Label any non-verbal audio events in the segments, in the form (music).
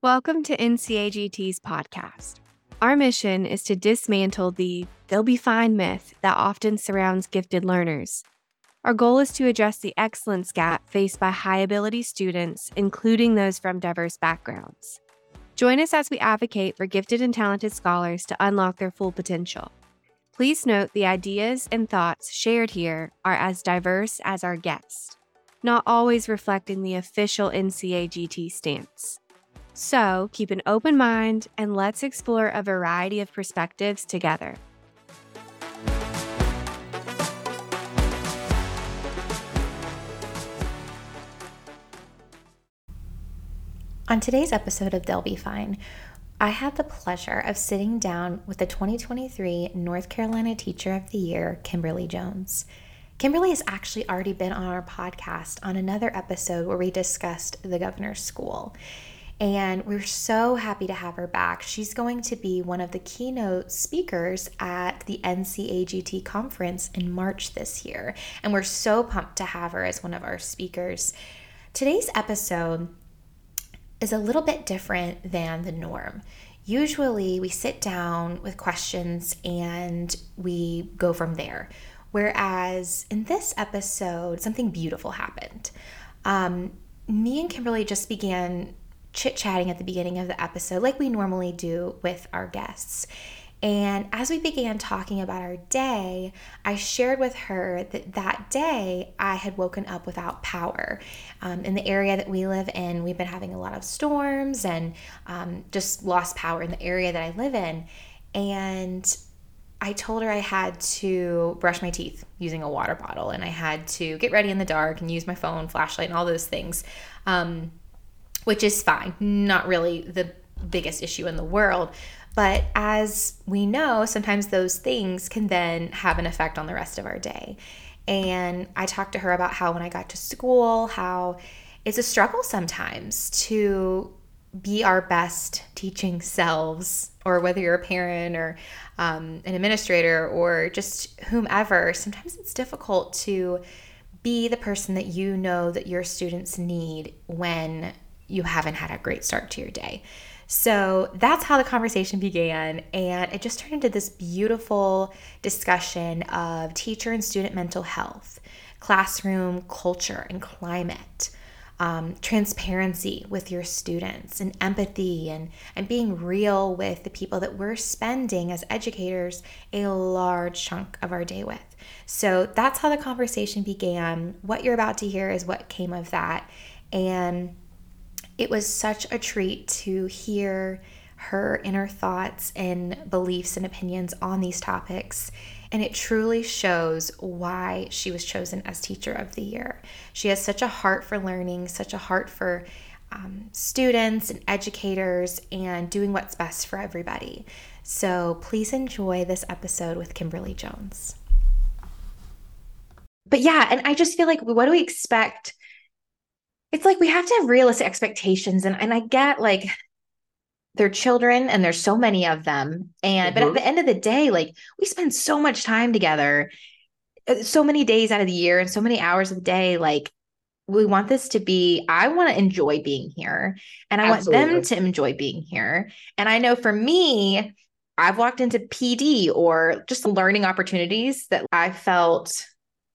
Welcome to NCAGT's podcast. Our mission is to dismantle the they'll be fine myth that often surrounds gifted learners. Our goal is to address the excellence gap faced by high ability students, including those from diverse backgrounds. Join us as we advocate for gifted and talented scholars to unlock their full potential. Please note the ideas and thoughts shared here are as diverse as our guests, not always reflecting the official NCAGT stance. So keep an open mind and let's explore a variety of perspectives together. On today's episode of They'll Be Fine, I had the pleasure of sitting down with the 2023 North Carolina Teacher of the Year, Kimberly Jones. Kimberly has actually already been on our podcast on another episode where we discussed the governor's school. And we're so happy to have her back. She's going to be one of the keynote speakers at the NCAGT conference in March this year. And we're so pumped to have her as one of our speakers. Today's episode is a little bit different than the norm. Usually, we sit down with questions and we go from there. Whereas in this episode, something beautiful happened. Um, me and Kimberly just began chit chatting at the beginning of the episode, like we normally do with our guests. And as we began talking about our day, I shared with her that that day I had woken up without power. Um, in the area that we live in, we've been having a lot of storms and um, just lost power in the area that I live in. And I told her I had to brush my teeth using a water bottle and I had to get ready in the dark and use my phone, flashlight, and all those things. Um, which is fine, not really the biggest issue in the world. But as we know, sometimes those things can then have an effect on the rest of our day. And I talked to her about how when I got to school, how it's a struggle sometimes to be our best teaching selves, or whether you're a parent or um, an administrator or just whomever, sometimes it's difficult to be the person that you know that your students need when you haven't had a great start to your day. So that's how the conversation began. And it just turned into this beautiful discussion of teacher and student mental health, classroom culture and climate. Um, transparency with your students and empathy and, and being real with the people that we're spending as educators a large chunk of our day with. So that's how the conversation began. What you're about to hear is what came of that. And it was such a treat to hear her inner thoughts and beliefs and opinions on these topics. And it truly shows why she was chosen as Teacher of the Year. She has such a heart for learning, such a heart for um, students and educators, and doing what's best for everybody. So please enjoy this episode with Kimberly Jones. But yeah, and I just feel like, what do we expect it's like we have to have realistic expectations and and I get like they're children and there's so many of them and mm-hmm. but at mm-hmm. the end of the day like we spend so much time together uh, so many days out of the year and so many hours of the day like we want this to be i want to enjoy being here and i Absolutely. want them to enjoy being here and i know for me i've walked into pd or just learning opportunities that i felt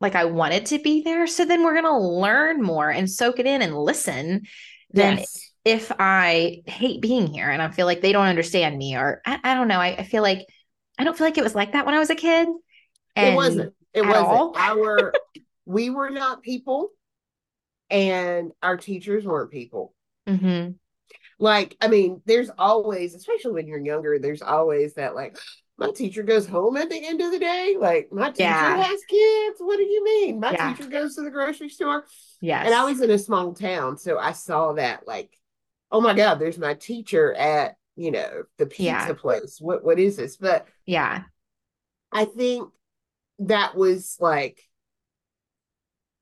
like I wanted to be there. So then we're going to learn more and soak it in and listen than yes. if I hate being here and I feel like they don't understand me or I, I don't know. I, I, feel like I don't feel like it was like that when I was a kid. it wasn't. It wasn't. All. Our (laughs) we were not people and our teachers weren't people. Mm-hmm. Like, I mean, there's always, especially when you're younger, there's always that like, my teacher goes home at the end of the day. Like my teacher yeah. has kids. What do you mean? My yeah. teacher goes to the grocery store. Yes. And I was in a small town, so I saw that like, oh my God, there's my teacher at, you know, the pizza yeah. place. What what is this? But yeah. I think that was like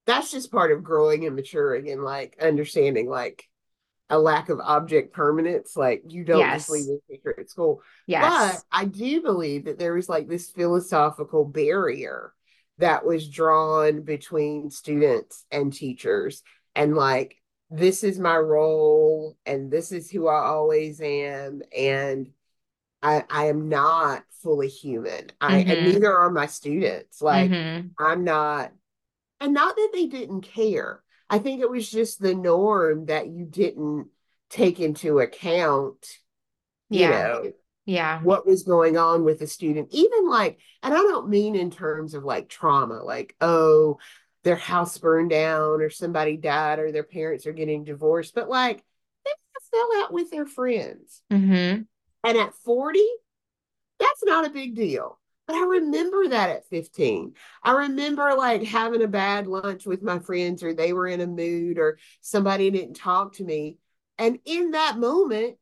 that's just part of growing and maturing and like understanding like a lack of object permanence. Like you don't yes. just leave a teacher at school. Yes. But I do believe that there was like this philosophical barrier that was drawn between students and teachers. And like this is my role and this is who I always am. And I, I am not fully human. I mm-hmm. and neither are my students. Like mm-hmm. I'm not, and not that they didn't care. I think it was just the norm that you didn't take into account, you know, yeah, what was going on with the student. Even like, and I don't mean in terms of like trauma, like, oh, their house burned down or somebody died or their parents are getting divorced, but like they fell out with their friends. Mm-hmm. And at 40, that's not a big deal. But I remember that at 15. I remember like having a bad lunch with my friends, or they were in a mood, or somebody didn't talk to me. And in that moment,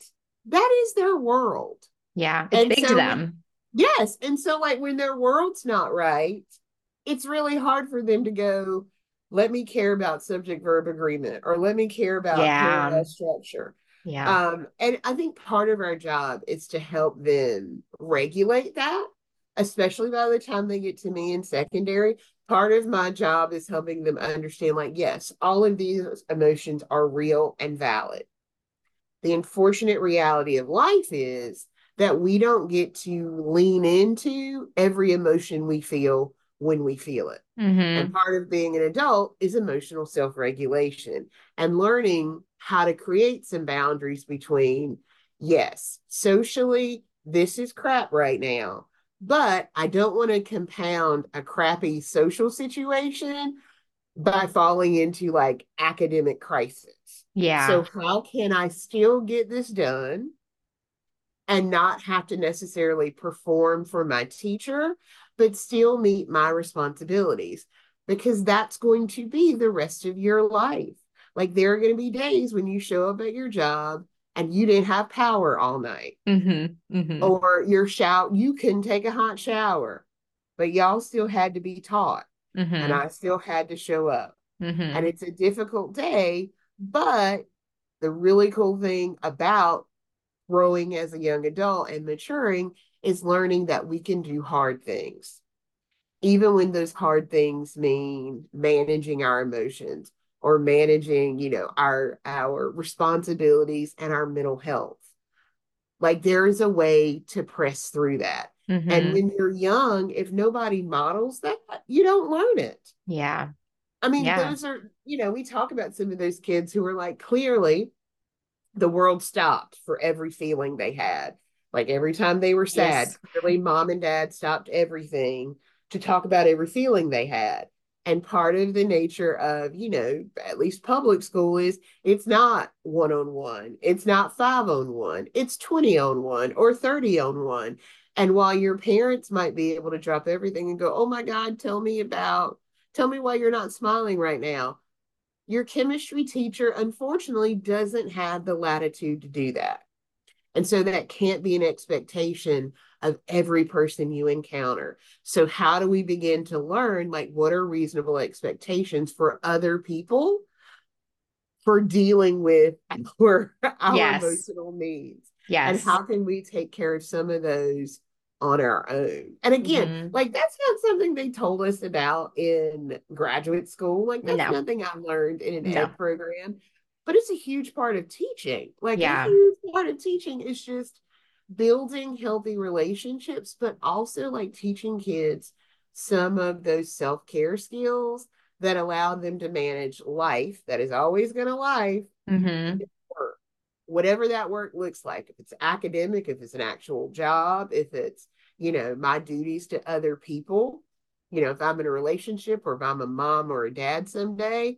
that is their world. Yeah. It's and big so, to them. Yes. And so, like, when their world's not right, it's really hard for them to go, let me care about subject verb agreement or let me care about yeah. structure. Yeah. Um, and I think part of our job is to help them regulate that, especially by the time they get to me in secondary. Part of my job is helping them understand, like, yes, all of these emotions are real and valid. The unfortunate reality of life is that we don't get to lean into every emotion we feel when we feel it. Mm-hmm. And part of being an adult is emotional self regulation and learning how to create some boundaries between, yes, socially, this is crap right now, but I don't want to compound a crappy social situation by falling into like academic crisis. Yeah. So, how can I still get this done? and not have to necessarily perform for my teacher, but still meet my responsibilities because that's going to be the rest of your life. Like there are going to be days when you show up at your job and you didn't have power all night, mm-hmm, mm-hmm. or your shout, you couldn't take a hot shower, but y'all still had to be taught, mm-hmm. and I still had to show up, mm-hmm. and it's a difficult day. But the really cool thing about growing as a young adult and maturing is learning that we can do hard things, even when those hard things mean managing our emotions or managing, you know, our our responsibilities and our mental health. Like there is a way to press through that. Mm-hmm. And when you're young, if nobody models that, you don't learn it. Yeah. I mean, yeah. those are, you know, we talk about some of those kids who are like clearly the world stopped for every feeling they had. Like every time they were sad, yes. clearly mom and dad stopped everything to talk about every feeling they had. And part of the nature of, you know, at least public school is it's not one on one, it's not five on one, it's 20 on one or 30 on one. And while your parents might be able to drop everything and go, oh my God, tell me about, tell me why you're not smiling right now your chemistry teacher, unfortunately, doesn't have the latitude to do that. And so that can't be an expectation of every person you encounter. So, how do we begin to learn like what are reasonable expectations for other people for dealing with (laughs) our, our yes. emotional needs? Yes. And how can we take care of some of those on our own. And again, mm-hmm. like that's not something they told us about in graduate school. Like that's no. nothing I learned in an no. ed program, but it's a huge part of teaching. Like yeah. a huge part of teaching is just building healthy relationships, but also like teaching kids some of those self-care skills that allow them to manage life that is always going to life mm-hmm. work whatever that work looks like if it's academic if it's an actual job if it's you know my duties to other people you know if i'm in a relationship or if i'm a mom or a dad someday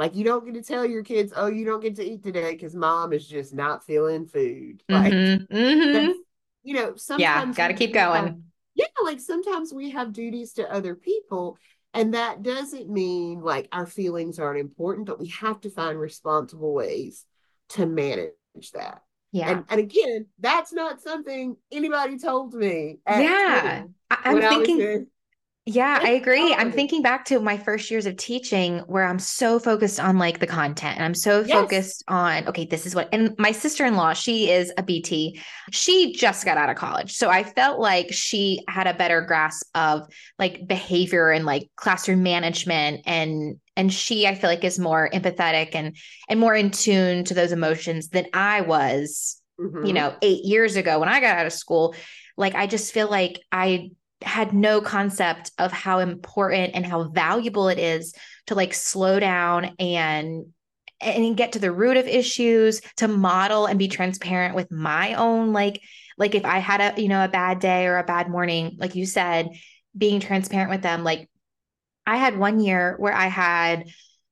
like you don't get to tell your kids oh you don't get to eat today because mom is just not feeling food (laughs) like mm-hmm. Mm-hmm. you know sometimes yeah gotta keep going have, yeah like sometimes we have duties to other people and that doesn't mean like our feelings aren't important but we have to find responsible ways to manage that. Yeah. And, and again, that's not something anybody told me. Yeah. I, am thinking, Yeah, I agree. I'm thinking back to my first years of teaching where I'm so focused on like the content and I'm so yes. focused on, okay, this is what, and my sister in law, she is a BT. She just got out of college. So I felt like she had a better grasp of like behavior and like classroom management. And, and she, I feel like is more empathetic and, and more in tune to those emotions than I was, mm-hmm. you know, eight years ago when I got out of school. Like, I just feel like I had no concept of how important and how valuable it is to like slow down and and get to the root of issues to model and be transparent with my own like like if i had a you know a bad day or a bad morning like you said being transparent with them like i had one year where i had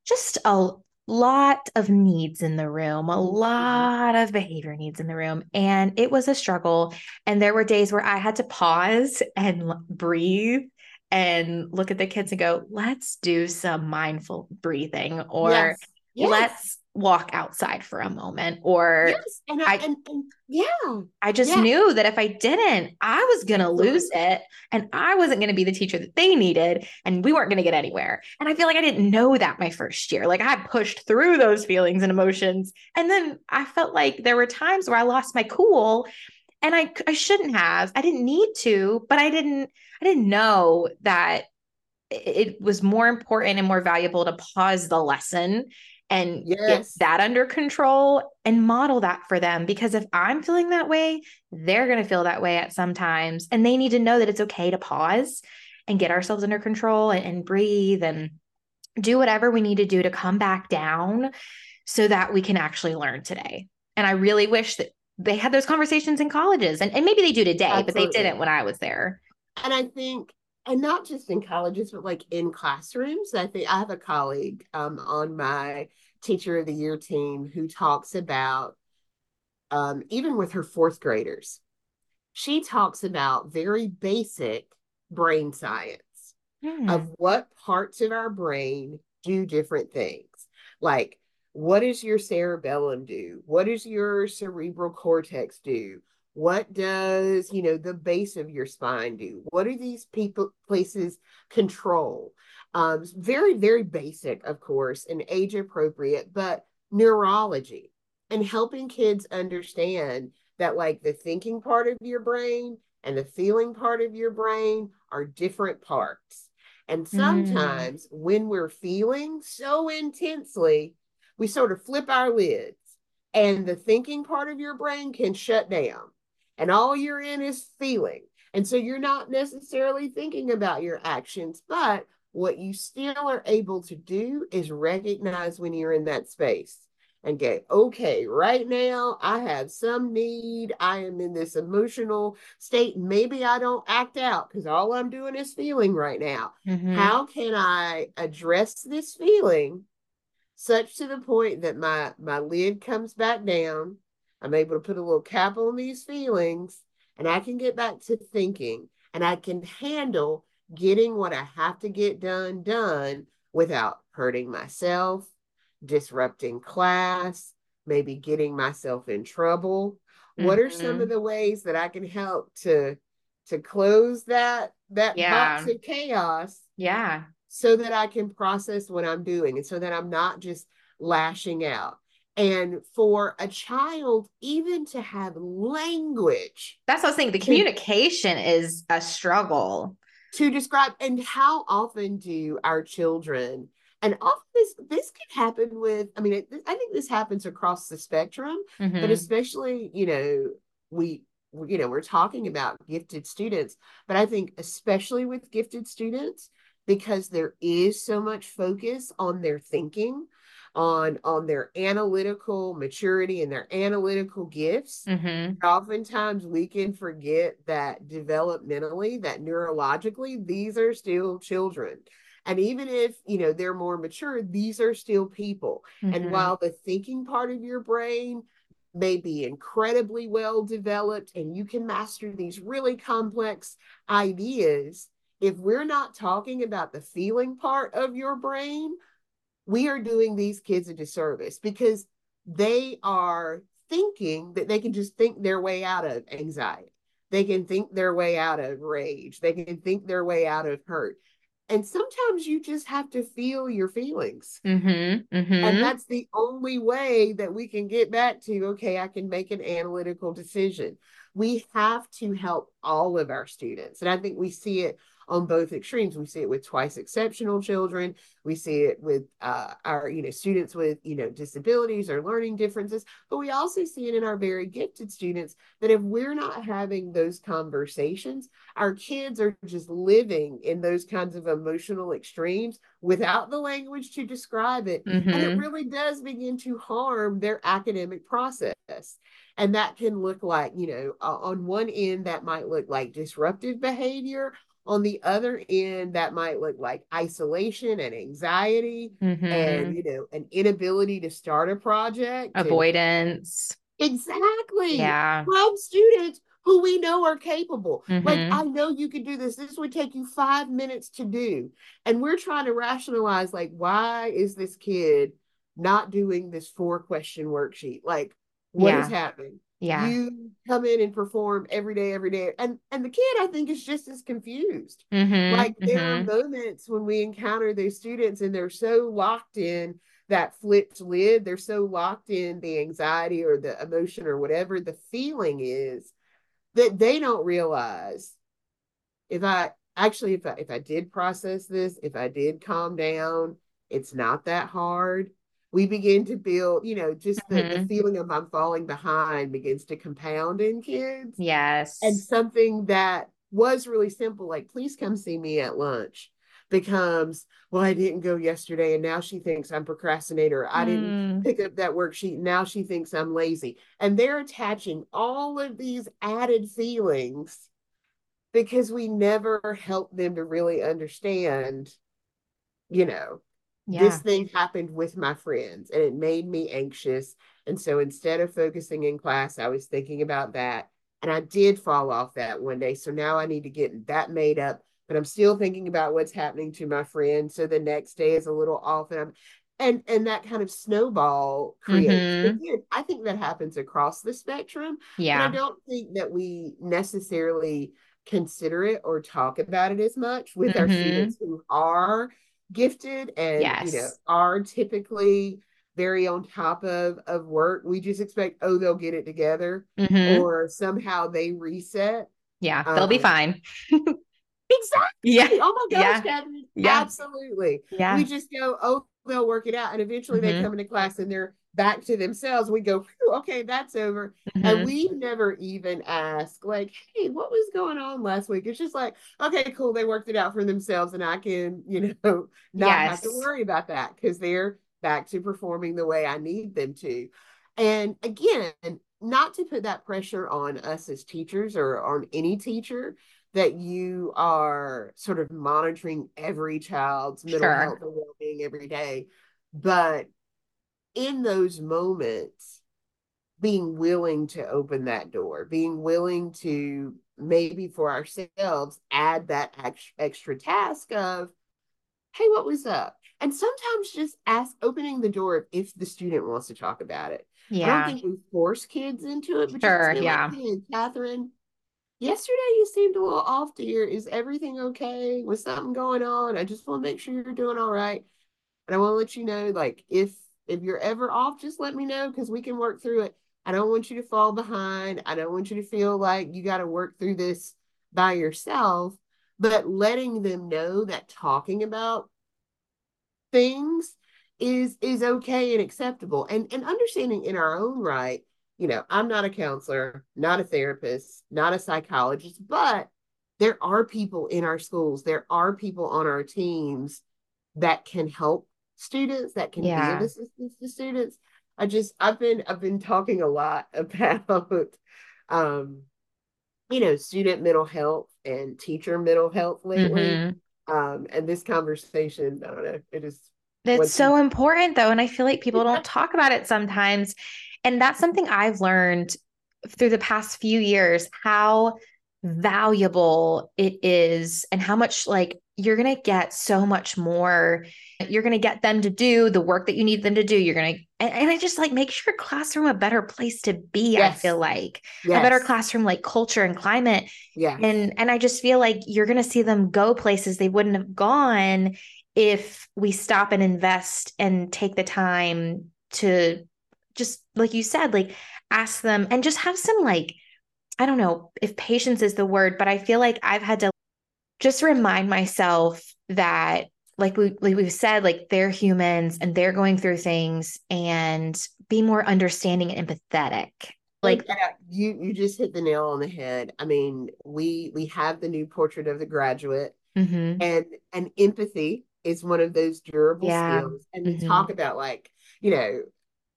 just a lot of needs in the room, a mm-hmm. lot of behavior needs in the room. And it was a struggle. And there were days where I had to pause and breathe and look at the kids and go, let's do some mindful breathing or yes. Yes. let's walk outside for a moment or yes. and I, I and, and, yeah i just yeah. knew that if i didn't i was going to lose it and i wasn't going to be the teacher that they needed and we weren't going to get anywhere and i feel like i didn't know that my first year like i pushed through those feelings and emotions and then i felt like there were times where i lost my cool and i i shouldn't have i didn't need to but i didn't i didn't know that it was more important and more valuable to pause the lesson and yes. get that under control and model that for them. Because if I'm feeling that way, they're going to feel that way at some times. And they need to know that it's okay to pause and get ourselves under control and, and breathe and do whatever we need to do to come back down so that we can actually learn today. And I really wish that they had those conversations in colleges and, and maybe they do today, Absolutely. but they didn't when I was there. And I think and not just in colleges, but like in classrooms. I think I have a colleague um, on my teacher of the year team who talks about, um, even with her fourth graders, she talks about very basic brain science mm. of what parts of our brain do different things. Like, what does your cerebellum do? What does your cerebral cortex do? What does, you know, the base of your spine do? What do these people places control? Um, very, very basic, of course, and age appropriate, but neurology and helping kids understand that like the thinking part of your brain and the feeling part of your brain are different parts. And mm. sometimes mm. when we're feeling so intensely, we sort of flip our lids and the thinking part of your brain can shut down and all you're in is feeling. And so you're not necessarily thinking about your actions, but what you still are able to do is recognize when you're in that space and go, okay, right now I have some need. I am in this emotional state. Maybe I don't act out because all I'm doing is feeling right now. Mm-hmm. How can I address this feeling such to the point that my my lid comes back down I'm able to put a little cap on these feelings and I can get back to thinking and I can handle getting what I have to get done done without hurting myself, disrupting class, maybe getting myself in trouble. Mm-hmm. What are some of mm-hmm. the ways that I can help to to close that that yeah. box of chaos? Yeah. So that I can process what I'm doing and so that I'm not just lashing out. And for a child, even to have language. That's what I was saying. The communication to, is a struggle. To describe, and how often do our children, and often this this can happen with, I mean, I think this happens across the spectrum, mm-hmm. but especially, you know, we you know, we're talking about gifted students, but I think especially with gifted students, because there is so much focus on their thinking, on on their analytical maturity and their analytical gifts mm-hmm. oftentimes we can forget that developmentally that neurologically these are still children and even if you know they're more mature these are still people mm-hmm. and while the thinking part of your brain may be incredibly well developed and you can master these really complex ideas if we're not talking about the feeling part of your brain we are doing these kids a disservice because they are thinking that they can just think their way out of anxiety. they can think their way out of rage. They can think their way out of hurt. And sometimes you just have to feel your feelings. Mm-hmm, mm-hmm. and that's the only way that we can get back to okay i can make an analytical decision. We have to help all of our students. And i think we see it on both extremes. We see it with twice exceptional children. We see it with uh, our, you know, students with, you know, disabilities or learning differences. But we also see it in our very gifted students that if we're not having those conversations, our kids are just living in those kinds of emotional extremes without the language to describe it. Mm-hmm. And it mm-hmm. really does begin to harm their academic process. And that can look like, you know, uh, on one end, that might look like disruptive behavior. On the other end, that might look like isolation and anxiety mm-hmm. and, you know, an inability to start a project, avoidance. And... exactly. Yeah. From students who we know are capable. Mm-hmm. Like, I know you can do this. This would take you five minutes to do. And we're trying to rationalize, like, why is this kid not doing this four question worksheet? Like, what yeah. is happening? Yeah. You come in and perform every day every day. And and the kid i think is just as confused. Mm-hmm, like there mm-hmm. are moments when we encounter those students and they're so locked in that flipped lid. They're so locked in the anxiety or the emotion or whatever the feeling is that they don't realize if i actually if i if i did process this if i did calm down it's not that hard we begin to build, you know, just the, mm-hmm. the feeling of I'm falling behind begins to compound in kids. Yes. And something that was really simple, like, please come see me at lunch, becomes, well, I didn't go yesterday and now she thinks I'm procrastinator. I mm. didn't pick up that worksheet. Now she thinks I'm lazy. And they're attaching all of these added feelings because we never help them to really understand, you know, yeah. this thing happened with my friends and it made me anxious. And so instead of focusing in class, I was thinking about that. And I did fall off that one day. So now I need to get that made up. But I'm still thinking about what's happening to my friend. So the next day is a little off. And I'm and and that kind of snowball creates mm-hmm. Again, i think that happens across the spectrum yeah i don't think that we necessarily consider it or talk about it as much with mm-hmm. our students who are gifted and yes. you know are typically very on top of of work we just expect oh they'll get it together mm-hmm. or somehow they reset yeah they'll um, be fine (laughs) exactly yeah oh my gosh yeah. yeah. absolutely yeah we just go oh they'll work it out and eventually mm-hmm. they come into class and they're back to themselves we go okay that's over mm-hmm. and we never even ask like hey what was going on last week it's just like okay cool they worked it out for themselves and i can you (laughs) know not yes. have to worry about that because they're back to performing the way i need them to and again not to put that pressure on us as teachers or on any teacher that you are sort of monitoring every child's mental sure. health and well-being every day but in those moments being willing to open that door being willing to maybe for ourselves add that extra task of hey what was up? And sometimes just ask opening the door if the student wants to talk about it. Yeah i don't think we force kids into it but sure yeah like, hey, catherine yesterday you seemed a little off dear is everything okay? Was something going on? I just want to make sure you're doing all right. And i want to let you know like if if you're ever off, just let me know because we can work through it. I don't want you to fall behind. I don't want you to feel like you got to work through this by yourself, but letting them know that talking about things is is okay and acceptable and and understanding in our own right you know i'm not a counselor not a therapist not a psychologist but there are people in our schools there are people on our teams that can help students that can yeah. be of assistance to students. I just I've been I've been talking a lot (laughs) about um you know student mental health and teacher mental health lately. Mm-hmm. Um and this conversation, I don't know, it is it's so important though and I feel like people don't talk about it sometimes. And that's something I've learned through the past few years how valuable it is and how much like you're going to get so much more. You're going to get them to do the work that you need them to do. You're going to, and, and, I just like make your classroom a better place to be. Yes. I feel like yes. a better classroom, like culture and climate. Yeah. And, and I just feel like you're going to see them go places they wouldn't have gone if we stop and invest and take the time to just, like you said, like ask them and just have some like, I don't know if patience is the word, but I feel like I've had to just remind myself that like we like we've said like they're humans and they're going through things and be more understanding and empathetic like you you just hit the nail on the head i mean we we have the new portrait of the graduate mm-hmm. and and empathy is one of those durable yeah. skills and we mm-hmm. talk about like you know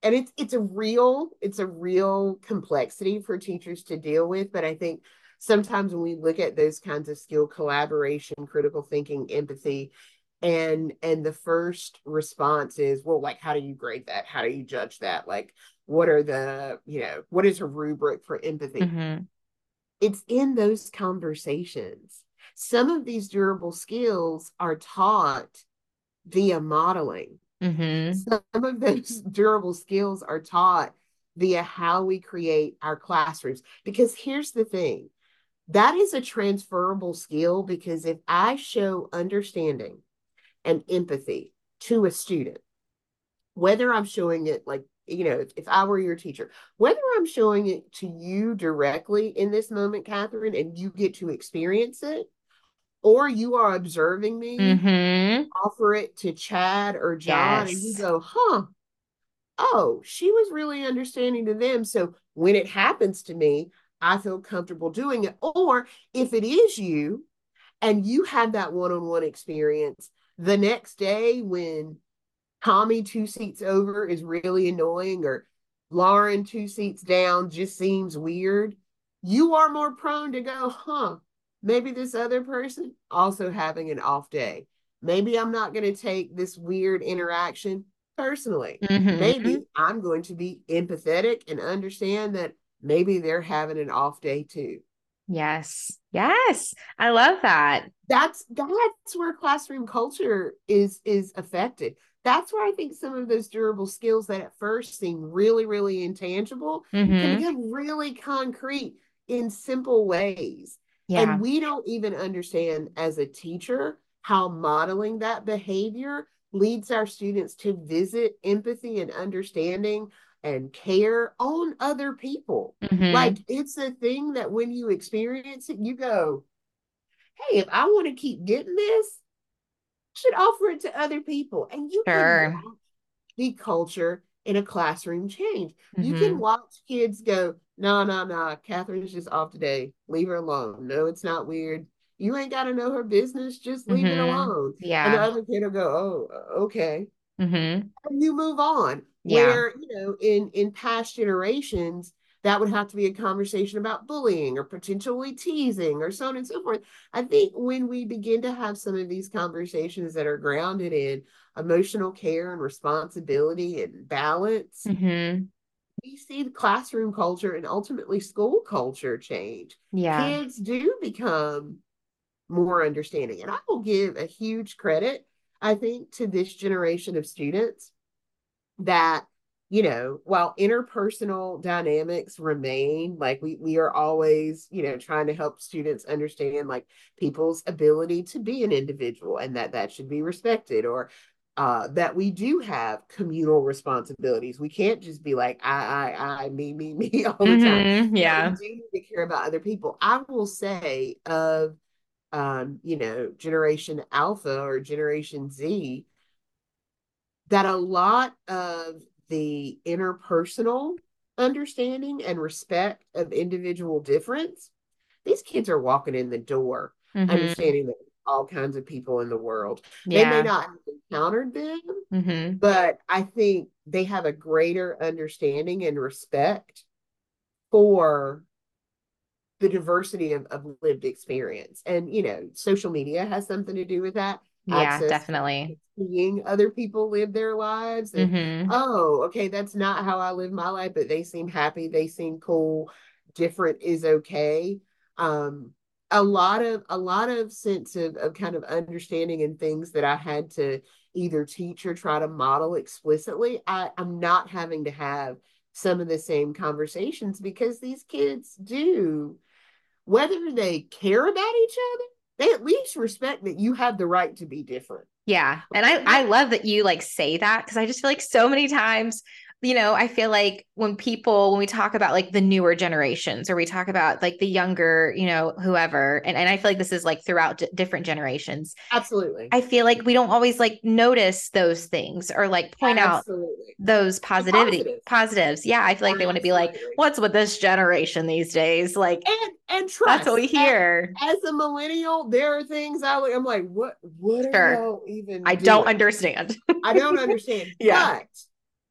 and it's it's a real it's a real complexity for teachers to deal with but i think sometimes when we look at those kinds of skill collaboration critical thinking empathy and and the first response is well like how do you grade that? How do you judge that? Like what are the you know what is a rubric for empathy? Mm-hmm. it's in those conversations. Some of these durable skills are taught via modeling. Mm-hmm. some of those (laughs) durable skills are taught via how we create our classrooms. Because here's the thing that is a transferable skill because if I show understanding and empathy to a student, whether I'm showing it like, you know, if, if I were your teacher, whether I'm showing it to you directly in this moment, Catherine, and you get to experience it, or you are observing me, mm-hmm. offer it to Chad or John, yes. and you go, huh, oh, she was really understanding to them. So when it happens to me, I feel comfortable doing it. Or if it is you and you have that one on one experience, the next day when Tommy two seats over is really annoying or Lauren two seats down just seems weird, you are more prone to go, huh, maybe this other person also having an off day. Maybe I'm not going to take this weird interaction personally. Mm-hmm. Maybe I'm going to be empathetic and understand that maybe they're having an off day too. Yes. Yes. I love that. That's that's where classroom culture is is affected. That's where I think some of those durable skills that at first seem really, really intangible mm-hmm. can become really concrete in simple ways. Yeah. And we don't even understand as a teacher how modeling that behavior leads our students to visit empathy and understanding and care on other people. Mm-hmm. Like it's a thing that when you experience it, you go, hey, if I want to keep getting this, I should offer it to other people. And you sure. can watch the culture in a classroom change. Mm-hmm. You can mm-hmm. watch kids go, no, no, no, Catherine's just off today. Leave her alone. No, it's not weird. You ain't got to know her business. Just leave mm-hmm. it alone. Yeah. And the other kid will go, oh, okay. Mm-hmm. And you move on. Yeah. Where, you know, in in past generations, that would have to be a conversation about bullying or potentially teasing or so on and so forth. I think when we begin to have some of these conversations that are grounded in emotional care and responsibility and balance, mm-hmm. we see the classroom culture and ultimately school culture change. Yeah. Kids do become more understanding. And I will give a huge credit, I think, to this generation of students that you know while interpersonal dynamics remain like we we are always you know trying to help students understand like people's ability to be an individual and that that should be respected or uh, that we do have communal responsibilities. We can't just be like I, I, I, me, me, me (laughs) all the mm-hmm, time. Yeah, we do need to care about other people. I will say of, um, you know, Generation Alpha or Generation Z, that a lot of the interpersonal understanding and respect of individual difference, these kids are walking in the door, mm-hmm. understanding that all kinds of people in the world. Yeah. They may not have encountered them, mm-hmm. but I think they have a greater understanding and respect for the diversity of, of lived experience. And, you know, social media has something to do with that yeah definitely seeing other people live their lives and mm-hmm. oh okay that's not how i live my life but they seem happy they seem cool different is okay um a lot of a lot of sense of, of kind of understanding and things that I had to either teach or try to model explicitly. I, I'm not having to have some of the same conversations because these kids do, whether they care about each other, they at least respect that you have the right to be different. Yeah. And I, I love that you like say that because I just feel like so many times you know, I feel like when people, when we talk about like the newer generations or we talk about like the younger, you know, whoever, and, and I feel like this is like throughout d- different generations. Absolutely. I feel like we don't always like notice those things or like point Absolutely. out those positivity positives. positives. Yeah. I feel like they want to be like, what's with this generation these days? Like, and, and trust. That's what we hear. As, as a millennial, there are things I I'm like, what, what sure. even? I doing? don't understand. I don't understand. (laughs) yeah. But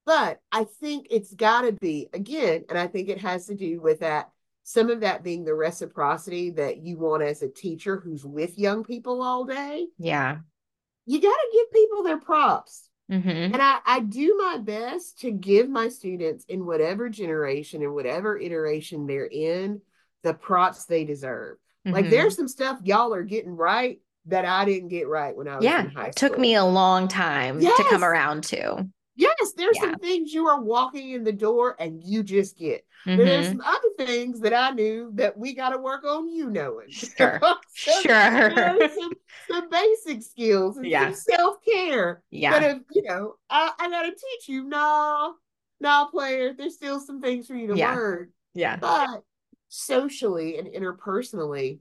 but I think it's got to be, again, and I think it has to do with that, some of that being the reciprocity that you want as a teacher who's with young people all day. Yeah. You got to give people their props. Mm-hmm. And I, I do my best to give my students in whatever generation and whatever iteration they're in the props they deserve. Mm-hmm. Like there's some stuff y'all are getting right that I didn't get right when I was yeah, in high school. Took me a long time yes. to come around to. Yes, there's yeah. some things you are walking in the door and you just get. Mm-hmm. There's some other things that I knew that we got to work on you knowing. (laughs) Sure. so, sure. some, some basic skills and yeah. some self care. Yeah. But if, you know, I, I got to teach you, no, no, player, there's still some things for you to yeah. learn. Yeah. But socially and interpersonally,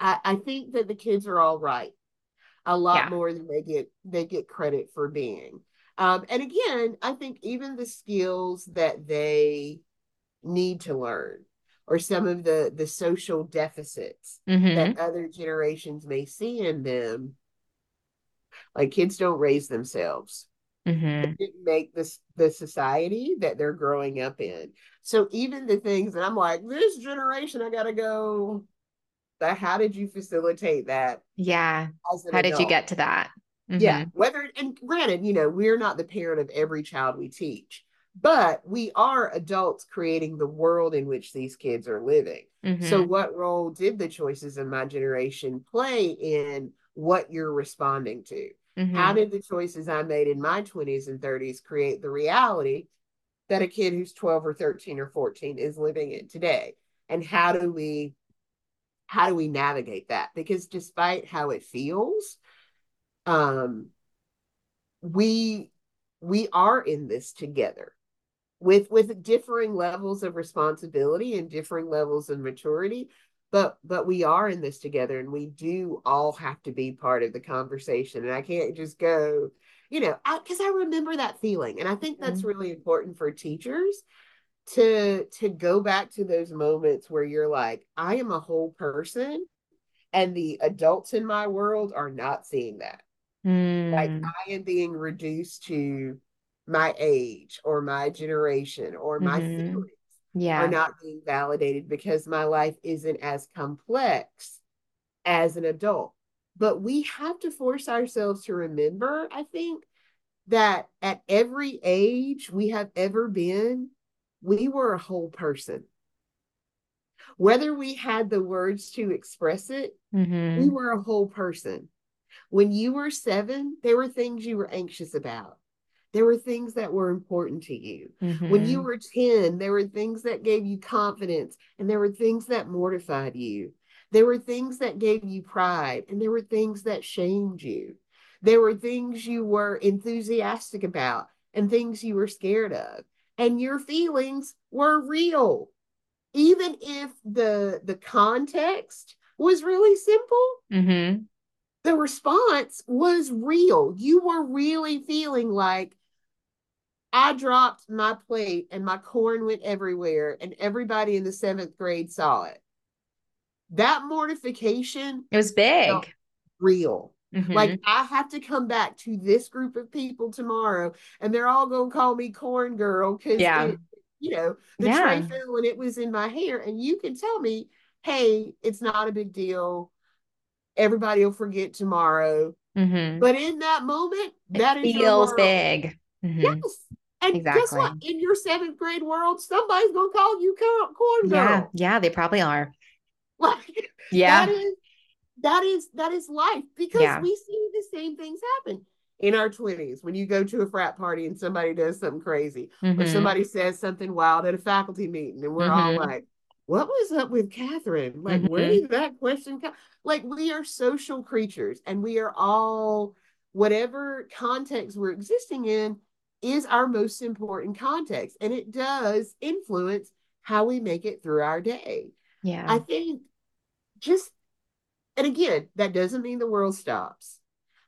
I, I think that the kids are all right a lot yeah. more than they get they get credit for being. Um, and again, I think even the skills that they need to learn or some of the the social deficits mm-hmm. that other generations may see in them like kids don't raise themselves. Mm-hmm. didn't make this the society that they're growing up in. So even the things that i'm like this generation i gotta go. But how did you facilitate that yeah. how did you get to that Mm-hmm. Yeah. Whether, and granted, you know, we're not the parent of every child we teach, but we are adults creating the world in which these kids are living. Mm-hmm. So, what role did the choices of my generation play in what you're responding to? Mm-hmm. How did the choices I made in my 20s and 30s create the reality that a kid who's 12 or 13 or 14 is living in today? And how do we how do we navigate that? Because despite how it feels, um, we we are in this together with with differing levels of responsibility and differing levels of maturity but but we are in this together and we do all have to be part of the conversation. And i can't just go you know because I, I, remember that feeling. And i think that's mm-hmm. really important for teachers to to go back to those moments where you're like i am a whole person and the adults in my world are not seeing that Mm. Like I am being reduced to my age or my generation or my mm-hmm. feelings yeah. are not being validated because my life isn't as complex as an adult. But we have to force ourselves to remember, I think, that at every age we have ever been, we were a whole person. Whether we had the words to express it, mm-hmm. we were a whole person. When you were seven, there were things you were anxious about. There were things that were important to you. Mm-hmm. When you mm-hmm. were 10, there were things that gave you confidence, and there were things that mortified you. There were things that gave you pride, and there were things that shamed you. There were things you were enthusiastic about, and things you were scared of. And your feelings were real. Even if the the context was really simple, mm-hmm the response was real. You were really feeling like I dropped my plate and my corn went everywhere, and everybody in the seventh grade saw it. That mortification it was big, real. Mm-hmm. Like I have to come back to this group of people tomorrow, and they're all gonna call me corn girl because yeah. you know the yeah. tray fell and it was in my hair, and you can tell me, hey, it's not a big deal everybody will forget tomorrow. Mm-hmm. But in that moment, that feels big. Mm-hmm. Yes. And exactly. guess what? In your seventh grade world, somebody's gonna call you corn girl. Yeah, yeah, they probably are. (laughs) Like yeah. that is that is that is life because yeah. we see the same things happen in our 20s when you go to a frat party and somebody does something crazy mm-hmm. or somebody says something wild at a faculty meeting and we're mm-hmm. all like what was up with Catherine? Like, mm-hmm. where did that question come? Like, we are social creatures and we are all, whatever context we're existing in, is our most important context. And it does influence how we make it through our day. Yeah. I think just, and again, that doesn't mean the world stops,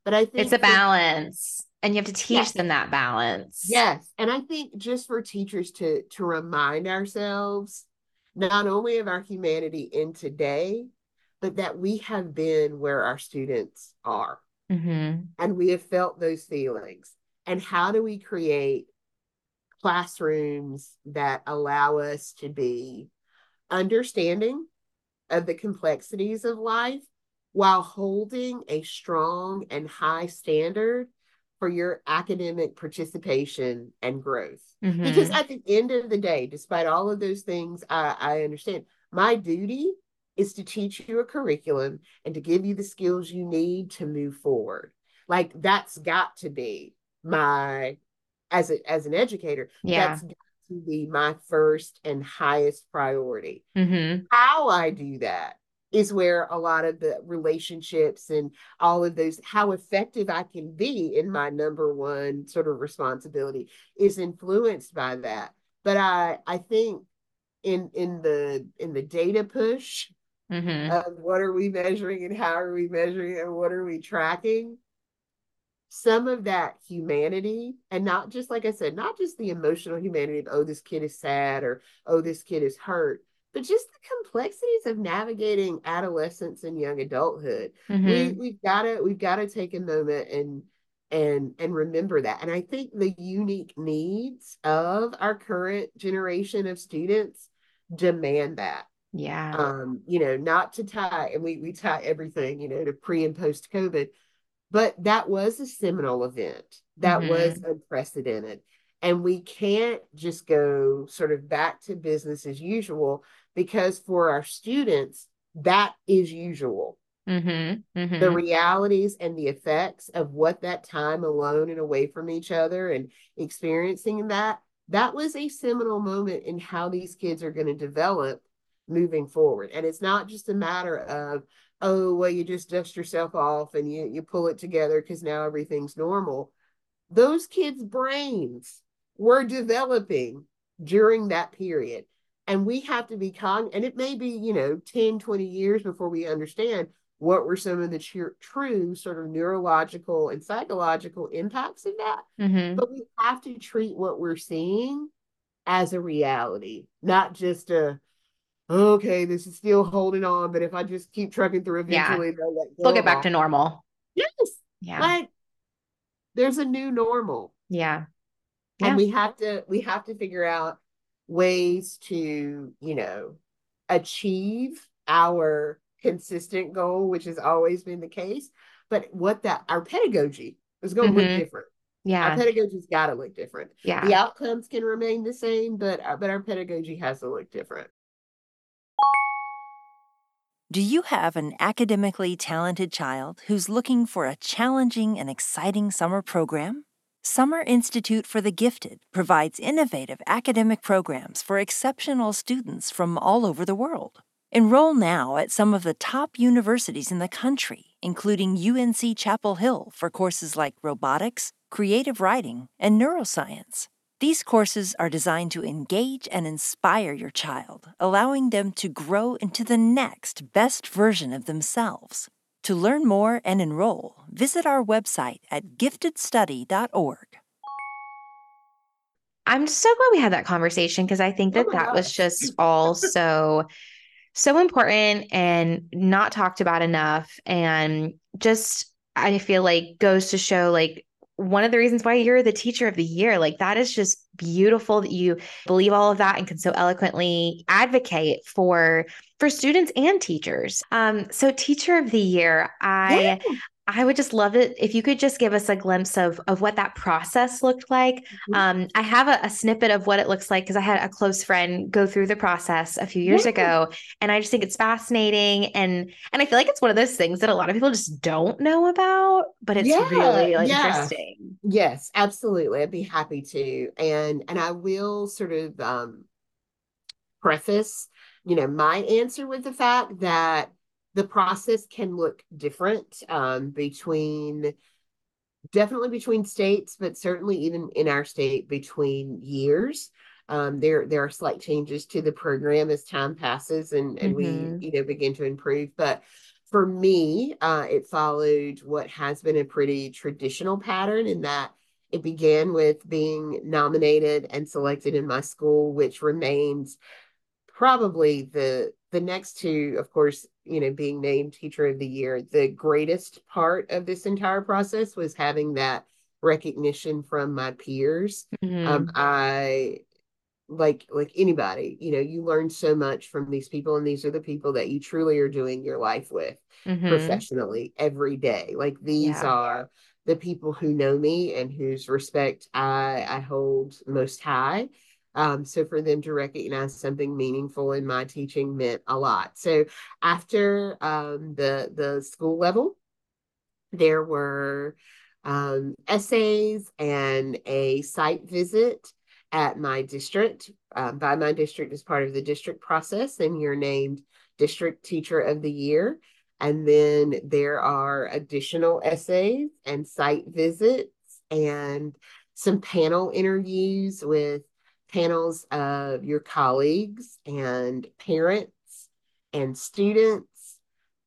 but I think it's a balance and you have to teach yes. them that balance. Yes. And I think just for teachers to, to remind ourselves not only of our humanity in today, but that we have been where our students are. Mm-hmm. And we have felt those feelings. And how do we create classrooms that allow us to be understanding of the complexities of life while holding a strong and high standard for your academic participation and growth. Mm-hmm. Because at the end of the day, despite all of those things, I, I understand my duty is to teach you a curriculum and to give you the skills you need to move forward. Like that's got to be my as a as an educator. Yeah. That's got to be my first and highest priority. Mm-hmm. How I do that is where a lot of the relationships and all of those how effective i can be in my number one sort of responsibility is influenced by that but i i think in in the in the data push mm-hmm. of what are we measuring and how are we measuring and what are we tracking some of that humanity and not just like i said not just the emotional humanity of oh this kid is sad or oh this kid is hurt but just the complexities of navigating adolescence and young adulthood. Mm-hmm. We we've got to we've got to take a moment and and and remember that. And I think the unique needs of our current generation of students demand that. Yeah. Um, you know, not to tie and we we tie everything, you know, to pre and post COVID, but that was a seminal event. That mm-hmm. was unprecedented. And we can't just go sort of back to business as usual because for our students, that is usual. Mm-hmm, mm-hmm. The realities and the effects of what that time alone and away from each other and experiencing that, that was a seminal moment in how these kids are going to develop moving forward. And it's not just a matter of, oh, well, you just dust yourself off and you, you pull it together because now everything's normal. Those kids' brains were developing during that period and we have to be con and it may be you know 10 20 years before we understand what were some of the tr- true sort of neurological and psychological impacts of that. Mm-hmm. but we have to treat what we're seeing as a reality not just a okay this is still holding on but if i just keep trucking through eventually yeah. they'll, they'll get back to normal. Yes. Yeah. Like there's a new normal. Yeah. yeah. and we have to we have to figure out ways to, you know, achieve our consistent goal, which has always been the case. But what that our pedagogy is going to mm-hmm. look different. Yeah, our pedagogy's got to look different. Yeah, the outcomes can remain the same, but uh, but our pedagogy has to look different. Do you have an academically talented child who's looking for a challenging and exciting summer program? Summer Institute for the Gifted provides innovative academic programs for exceptional students from all over the world. Enroll now at some of the top universities in the country, including UNC Chapel Hill for courses like robotics, creative writing, and neuroscience. These courses are designed to engage and inspire your child, allowing them to grow into the next best version of themselves. To learn more and enroll, visit our website at giftedstudy.org. I'm so glad we had that conversation because I think that oh that gosh. was just (laughs) all so so important and not talked about enough and just I feel like goes to show like one of the reasons why you're the teacher of the year. Like that is just beautiful that you believe all of that and can so eloquently advocate for for students and teachers. Um, so teacher of the year, I yeah. I would just love it if you could just give us a glimpse of of what that process looked like. Mm-hmm. Um, I have a, a, snippet of what it looks like because I had a close friend go through the process a few years yeah. ago, and I just think it's fascinating and and I feel like it's one of those things that a lot of people just don't know about, but it's yeah, really yeah. interesting. Yes, absolutely. I'd be happy to, and and I will sort of um, preface, you know, my answer with the fact that the process can look different um, between definitely between states, but certainly even in our state between years. Um, there there are slight changes to the program as time passes and and mm-hmm. we you know begin to improve. But for me, uh, it followed what has been a pretty traditional pattern in that it began with being nominated and selected in my school, which remains probably the the next two, of course, you know, being named teacher of the year, the greatest part of this entire process was having that recognition from my peers. Mm-hmm. Um, I like like anybody, you know, you learn so much from these people, and these are the people that you truly are doing your life with mm-hmm. professionally every day. Like these yeah. are the people who know me and whose respect I I hold most high um, so for them to recognize something meaningful in my teaching meant a lot. So after um, the the school level, there were um, essays and a site visit at my district. Um, by my district as part of the district process, and you're named district teacher of the year. And then there are additional essays and site visits and some panel interviews with panels of your colleagues and parents and students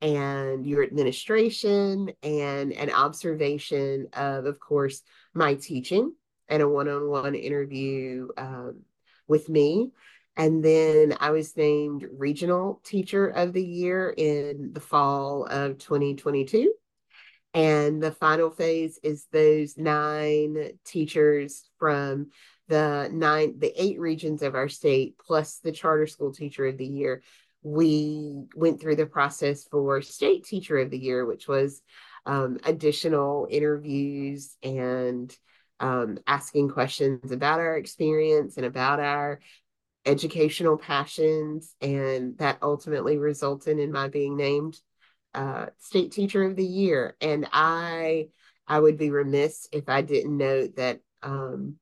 and your administration and an observation of, of course, my teaching and a one on one interview um, with me. And then I was named Regional Teacher of the Year in the fall of 2022. And the final phase is those nine teachers from the nine, the eight regions of our state, plus the charter school teacher of the year, we went through the process for state teacher of the year, which was um, additional interviews and um, asking questions about our experience and about our educational passions. And that ultimately resulted in my being named uh, state teacher of the year. And I, I would be remiss if I didn't note that um,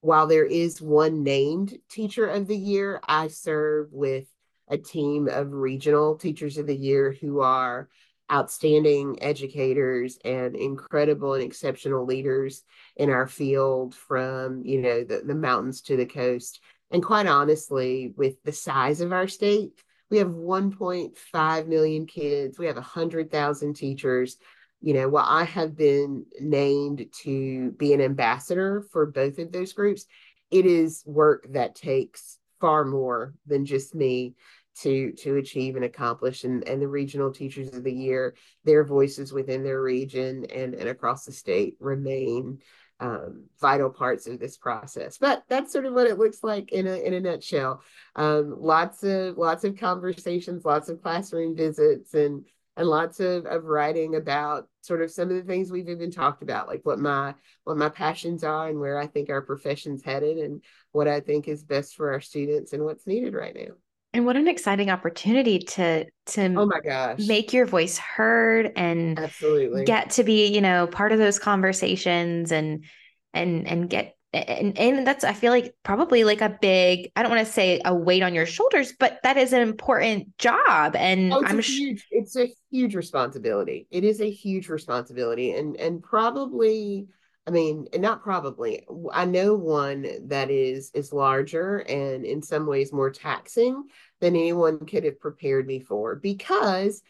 while there is one named teacher of the year, I serve with a team of regional teachers of the year who are outstanding educators and incredible and exceptional leaders in our field from you know the, the mountains to the coast. And quite honestly with the size of our state we have 1.5 million kids. We have 100000 teachers you know, while I have been named to be an ambassador for both of those groups, it is work that takes far more than just me to to achieve and accomplish and, and the regional teachers of the year their voices within their region and, and across the state remain um, vital parts of this process. But that's sort of what it looks like in a in a nutshell. Um, lots of lots of conversations lots of classroom visits and and lots of, of writing about sort of some of the things we've even talked about, like what my what my passions are and where I think our profession's headed and what I think is best for our students and what's needed right now. And what an exciting opportunity to to oh my gosh make your voice heard and absolutely get to be, you know, part of those conversations and and and get and and that's i feel like probably like a big i don't want to say a weight on your shoulders but that is an important job and oh, it's i'm a huge it's a huge responsibility. It is a huge responsibility and and probably i mean not probably i know one that is is larger and in some ways more taxing than anyone could have prepared me for because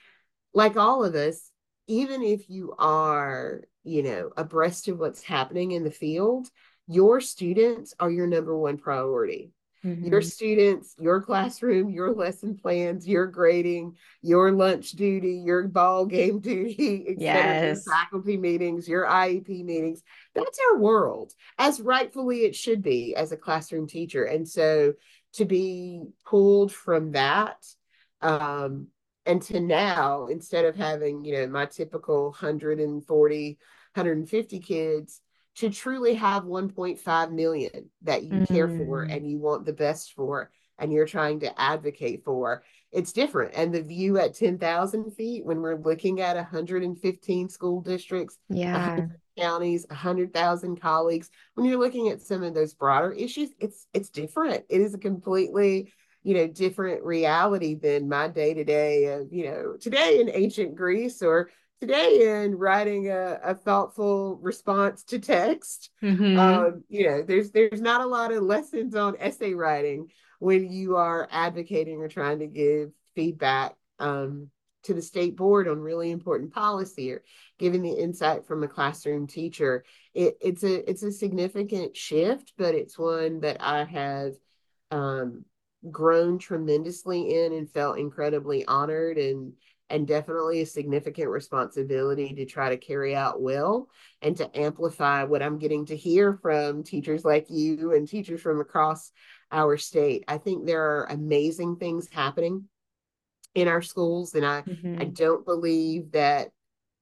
like all of us even if you are you know abreast of what's happening in the field your students are your number one priority. Mm-hmm. Your students, your classroom, your lesson plans, your grading, your lunch duty, your ball game (laughs) duty, yes. your faculty meetings, your IEP meetings. That's our world, as rightfully it should be as a classroom teacher. And so to be pulled from that um, and to now instead of having you know my typical 140 150 kids to truly have 1.5 million that you mm-hmm. care for mm. and you want the best for and you're trying to advocate for it's different and the view at 10,000 feet when we're looking at 115 school districts yeah counties 100,000 colleagues when you're looking at some of those broader issues it's it's different it is a completely you know different reality than my day to day of you know today in ancient greece or today in writing a, a thoughtful response to text mm-hmm. um, you know there's there's not a lot of lessons on essay writing when you are advocating or trying to give feedback um, to the state board on really important policy or giving the insight from a classroom teacher it, it's a it's a significant shift but it's one that i have um, grown tremendously in and felt incredibly honored and and definitely a significant responsibility to try to carry out well and to amplify what I'm getting to hear from teachers like you and teachers from across our state. I think there are amazing things happening in our schools and I mm-hmm. I don't believe that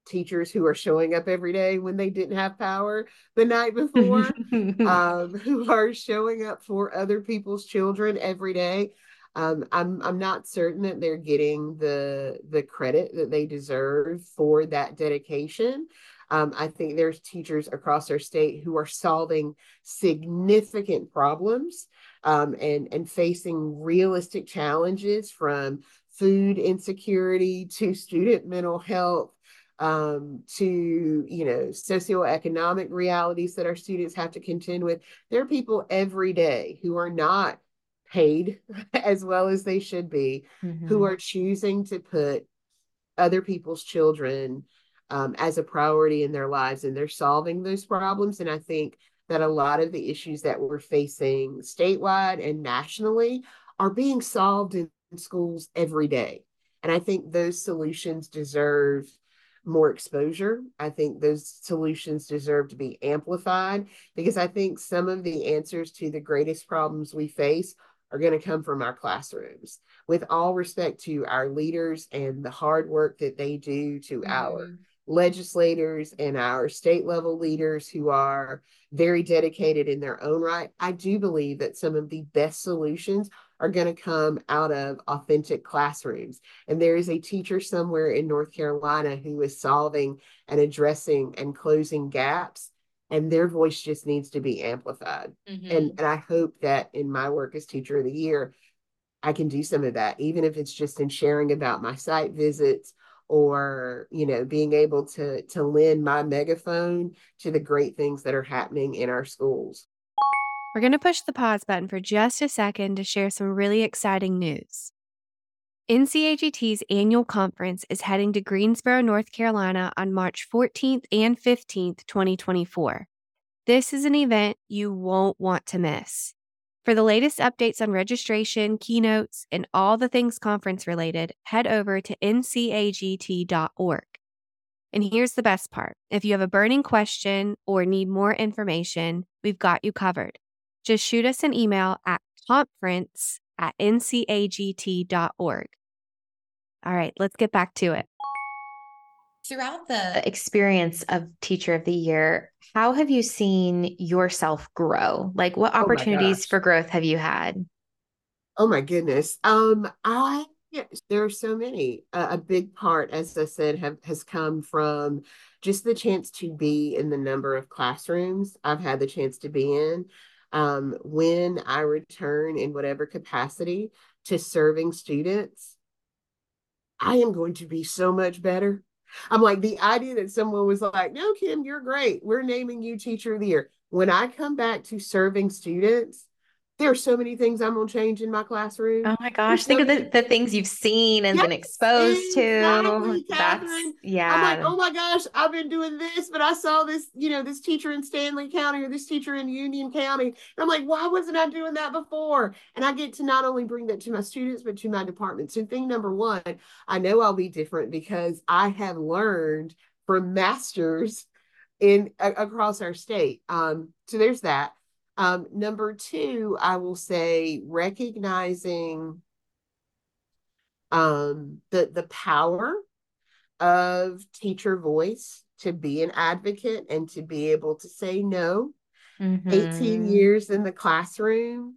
teachers who are showing up every day when they didn't have power the night before, (laughs) um, who are showing up for other people's children every day. Um, I'm I'm not certain that they're getting the the credit that they deserve for that dedication. Um, I think there's teachers across our state who are solving significant problems um, and and facing realistic challenges from food insecurity to student mental health um, to you know socioeconomic realities that our students have to contend with. There are people every day who are not paid (laughs) as well as they should be, mm-hmm. who are choosing to put other people's children um, as a priority in their lives, and they're solving those problems. And I think that a lot of the issues that we're facing statewide and nationally are being solved in schools every day. And I think those solutions deserve more exposure. I think those solutions deserve to be amplified because I think some of the answers to the greatest problems we face are going to come from our classrooms. With all respect to our leaders and the hard work that they do to mm-hmm. our legislators and our state level leaders who are very dedicated in their own right, I do believe that some of the best solutions are going to come out of authentic classrooms. And there is a teacher somewhere in North Carolina who is solving and addressing and closing gaps. And their voice just needs to be amplified. Mm-hmm. And, and I hope that in my work as teacher of the year, I can do some of that, even if it's just in sharing about my site visits or you know being able to to lend my megaphone to the great things that are happening in our schools we're going to push the pause button for just a second to share some really exciting news. NCAGT's annual conference is heading to Greensboro, North Carolina on March 14th and 15th, 2024. This is an event you won't want to miss. For the latest updates on registration, keynotes, and all the things conference related, head over to ncagt.org. And here's the best part if you have a burning question or need more information, we've got you covered just shoot us an email at conference at ncagt.org. All right, let's get back to it. Throughout the experience of Teacher of the Year, how have you seen yourself grow? Like, what oh opportunities oh for growth have you had? Oh my goodness. Um, I yes, there are so many. Uh, a big part, as I said, have has come from just the chance to be in the number of classrooms I've had the chance to be in um, when I return in whatever capacity to serving students, I am going to be so much better. I'm like, the idea that someone was like, no, Kim, you're great. We're naming you teacher of the year. When I come back to serving students, there are so many things I'm gonna change in my classroom. Oh my gosh. Think of the, the things you've seen and yes, been exposed exactly, to. That's yeah. I'm like, oh my gosh, I've been doing this, but I saw this, you know, this teacher in Stanly County or this teacher in Union County. And I'm like, why wasn't I doing that before? And I get to not only bring that to my students, but to my department. So thing number one, I know I'll be different because I have learned from masters in across our state. Um, so there's that. Um, number two, I will say recognizing um, the the power of teacher voice to be an advocate and to be able to say no. Mm-hmm. 18 years in the classroom,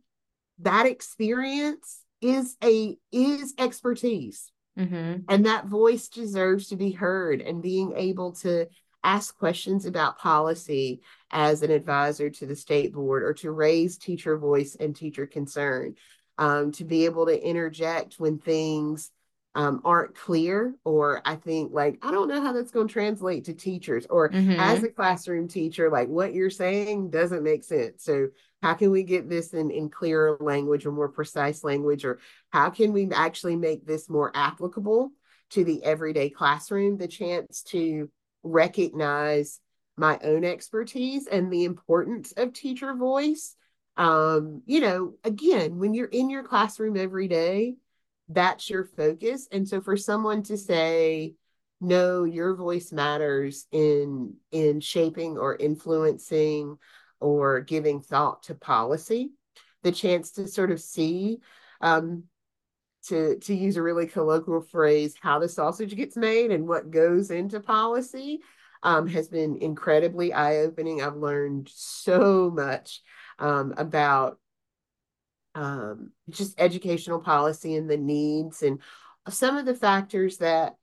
that experience is a is expertise. Mm-hmm. And that voice deserves to be heard and being able to ask questions about policy as an advisor to the state board or to raise teacher voice and teacher concern, um, to be able to interject when things um, aren't clear, or I think like, I don't know how that's going to translate to teachers, or mm-hmm. as a classroom teacher, like what you're saying doesn't make sense. So, how can we get this in, in clearer language or more precise language, or how can we actually make this more applicable to the everyday classroom? The chance to recognize my own expertise and the importance of teacher voice. Um, you know, again, when you're in your classroom every day, that's your focus. And so for someone to say, no, your voice matters in in shaping or influencing or giving thought to policy, the chance to sort of see um, to to use a really colloquial phrase, how the sausage gets made and what goes into policy um, has been incredibly eye opening. I've learned so much um, about um, just educational policy and the needs and some of the factors that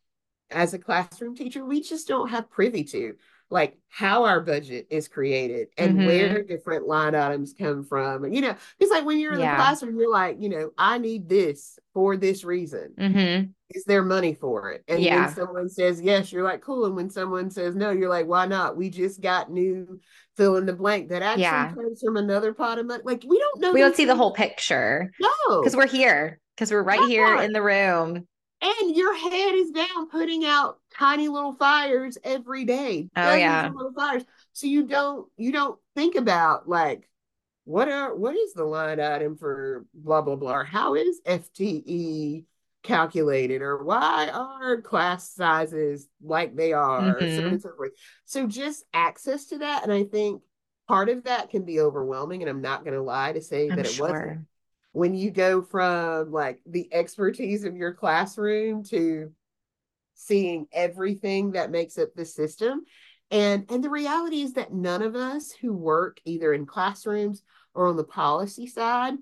as a classroom teacher we just don't have privy to like how our budget is created and mm-hmm. where different line items come from And, you know it's like when you're in yeah. the classroom you're like you know i need this for this reason mm-hmm. is there money for it and yeah. when someone says yes you're like cool and when someone says no you're like why not we just got new fill in the blank that actually yeah. comes from another pot of money. Like we don't know. We don't see things. the whole picture. No, because we're here. Because we're right here in the room. And your head is down putting out tiny little fires every day. Oh yeah, little fires. So you don't you don't think about like what are what is the line item for blah blah blah? Or how is FTE calculated or why are class sizes like they are mm-hmm. so, so just access to that and i think part of that can be overwhelming and i'm not going to lie to say I'm that it sure. wasn't when you go from like the expertise of your classroom to seeing everything that makes up the system. And and the reality is that none of us who work either in classrooms or on the policy side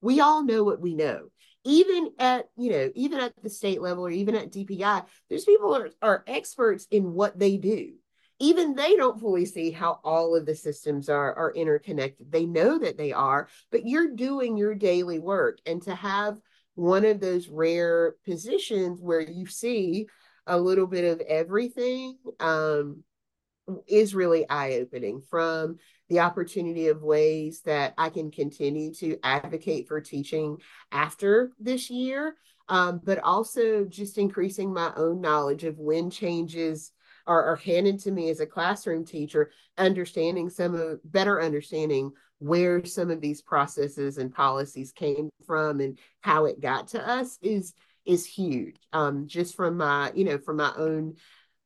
we all know what we know. Even at you know even at the state level or even at dpi there's people are, are experts in what they do even they don't fully see how all of the systems are are interconnected. They know that they are but you're doing your daily work. And to have one of those rare positions where you see a little bit of everything um, is really eye opening from the opportunity of ways that I can continue to advocate for teaching after this year, um, but also just increasing my own knowledge of when changes are, are handed to me as a classroom teacher, understanding some of better understanding where some of these processes and policies came from and how it got to us is is huge. Um, just from my, you know, from my own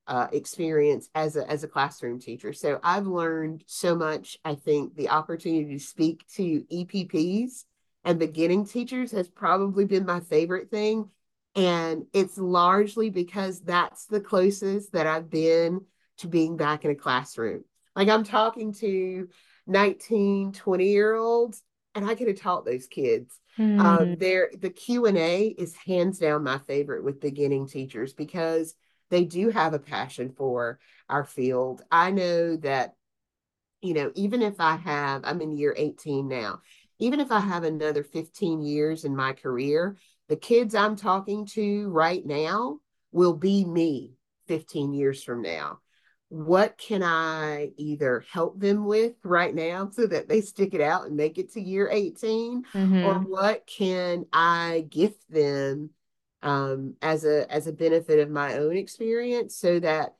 uh, experience as a as a classroom teacher. So I've learned so much. I think the opportunity to speak to EPPs and beginning teachers has probably been my favorite thing. And it's largely because that's the closest that I've been to being back in a classroom. Like I'm talking to 19, 20 year olds, and I could have taught those kids. Mm. Um, there, the Q and A is hands down my favorite with beginning teachers because they do have a passion for our field. I know that, you know, even if I have, I'm in year 18 now, even if I have another 15 years in my career, the kids I'm talking to right now will be me 15 years from now. What can I either help them with right now so that they stick it out and make it to year 18? Mm-hmm. Or what can I gift them um, as a as a benefit of my own experience so that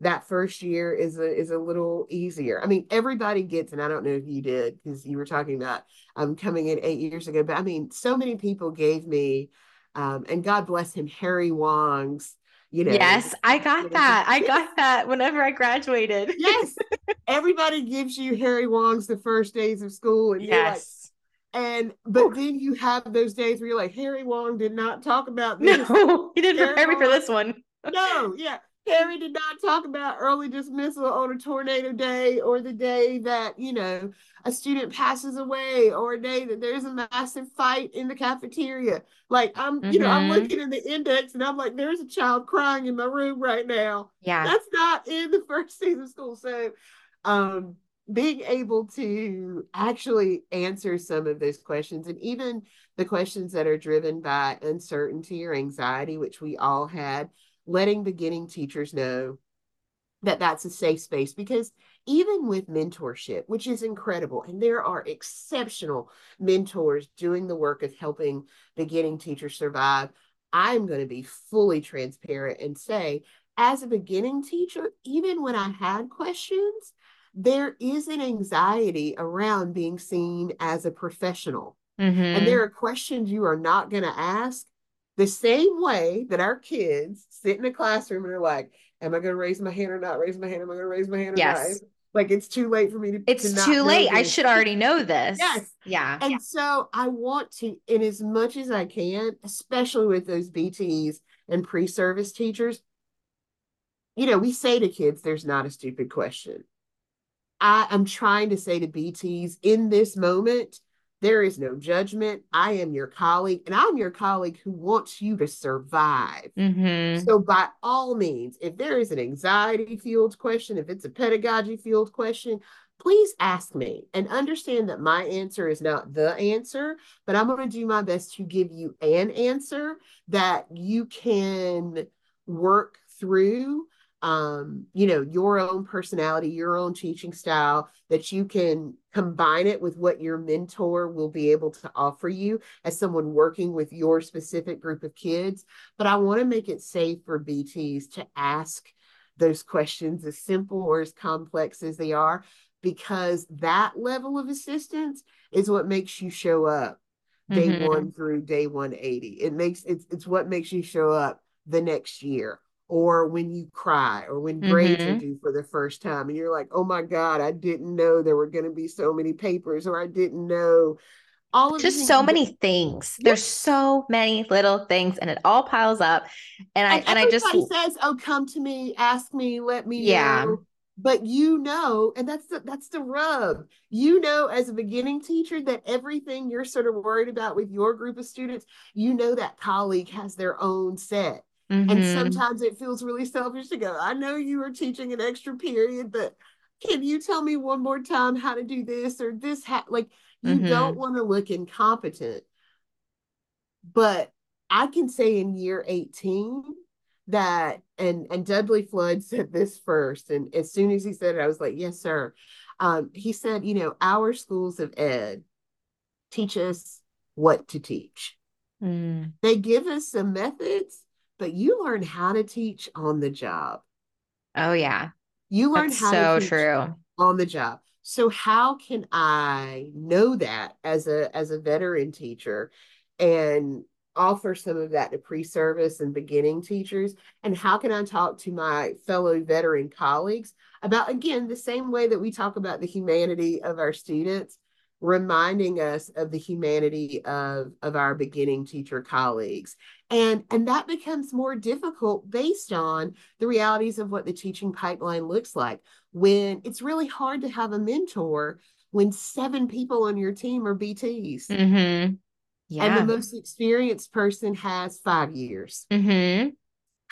that first year is a is a little easier. I mean, everybody gets, and I don't know if you did because you were talking about um coming in eight years ago, but I mean, so many people gave me, um, and God bless him, Harry Wong's. You know, yes, I got that. I (laughs) got that whenever I graduated. yes, (laughs) everybody gives you Harry Wong's the first days of school, and yes. And but then you have those days where you're like, Harry Wong did not talk about this. No, (laughs) he didn't prepare me for this one. no, yeah. Harry did not talk about early dismissal on a tornado day or the day that, you know, a student passes away or a day that there's a massive fight in the cafeteria. Like I'm, mm-hmm. you know, I'm mm-hmm. looking in the index and I'm like, there's a child crying in my room right now. Yeah. That's not in the (laughs) first season of school. So um being able to actually answer some of those questions and even the questions that are driven by uncertainty or anxiety, which we all had, letting beginning teachers know that that's a safe space because even with mentorship, which is incredible, and there are exceptional mentors doing the work of helping beginning teachers survive, I'm going to be fully transparent and say, as a beginning teacher, even when I had questions, there is an anxiety around being seen as a professional. Mm-hmm. And there are questions you are not going to ask the same way that our kids sit in a classroom and are like, Am I going to raise my hand or not raise my hand? Am I going to raise my hand or yes. not? Like it's too late for me to. It's to too late. I should already know this. Yes. Yeah. And yeah. so I want to, in as much as I can, especially with those BTs and pre service teachers, you know, we say to kids, there's not a stupid question. I am trying to say to BTs in this moment, there is no judgment. I am your colleague, and I'm your colleague who wants you to survive. Mm-hmm. So, by all means, if there is an anxiety fueled question, if it's a pedagogy fueled question, please ask me and understand that my answer is not the answer, but I'm going to do my best to give you an answer that you can work through um, you know, your own personality, your own teaching style, that you can combine it with what your mentor will be able to offer you as someone working with your specific group of kids. But I want to make it safe for BTs to ask those questions as simple or as complex as they are, because that level of assistance is what makes you show up day mm-hmm. one through day 180. It makes it's it's what makes you show up the next year or when you cry or when grades mm-hmm. are due for the first time and you're like oh my god i didn't know there were going to be so many papers or i didn't know all of just so many things there's so many little things and it all piles up and, and i and i just says oh come to me ask me let me yeah know. but you know and that's the that's the rub you know as a beginning teacher that everything you're sort of worried about with your group of students you know that colleague has their own set Mm-hmm. And sometimes it feels really selfish to go, I know you are teaching an extra period, but can you tell me one more time how to do this or this? Ha-? Like, you mm-hmm. don't want to look incompetent. But I can say in year 18 that, and, and Dudley Flood (laughs) said this first. And as soon as he said it, I was like, yes, sir. Um, he said, you know, our schools of ed teach us what to teach. Mm. They give us some methods but you learn how to teach on the job. Oh yeah. You learn That's how so to teach true. on the job. So how can I know that as a as a veteran teacher and offer some of that to pre-service and beginning teachers and how can I talk to my fellow veteran colleagues about again the same way that we talk about the humanity of our students reminding us of the humanity of, of our beginning teacher colleagues. And, and that becomes more difficult based on the realities of what the teaching pipeline looks like. When it's really hard to have a mentor when seven people on your team are BTs. Mm-hmm. Yeah. And the most experienced person has five years. Mm-hmm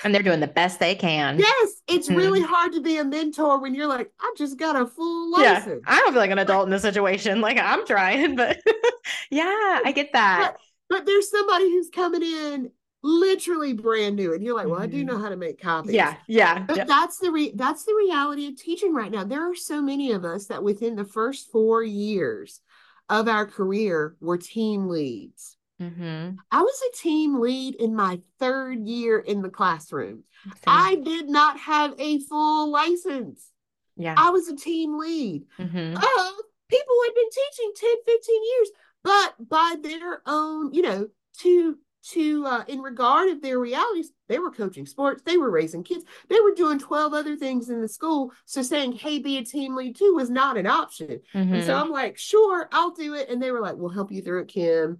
and they're doing the best they can. Yes, it's mm-hmm. really hard to be a mentor when you're like, I just got a full license. Yeah, I don't feel like an adult in this situation. Like I'm trying, but (laughs) yeah, I get that. But, but, there's somebody who's coming in literally brand new, and you're like, well, mm-hmm. I do mm-hmm. know how to make copies. Yeah, yeah. But yep. that's the re- that's the reality of teaching right now. There are so many of us that within the first four years of our career were team leads Mm-hmm. I was a team lead in my third year in the classroom. I did not have a full license. Yeah. I was a team lead. Mm-hmm. Uh, people had been teaching 10, 15 years, but by their own, you know, to to uh, in regard of their realities they were coaching sports they were raising kids they were doing 12 other things in the school so saying hey be a team lead too was not an option mm-hmm. and so mm-hmm. i'm like sure i'll do it and they were like we'll help you through it kim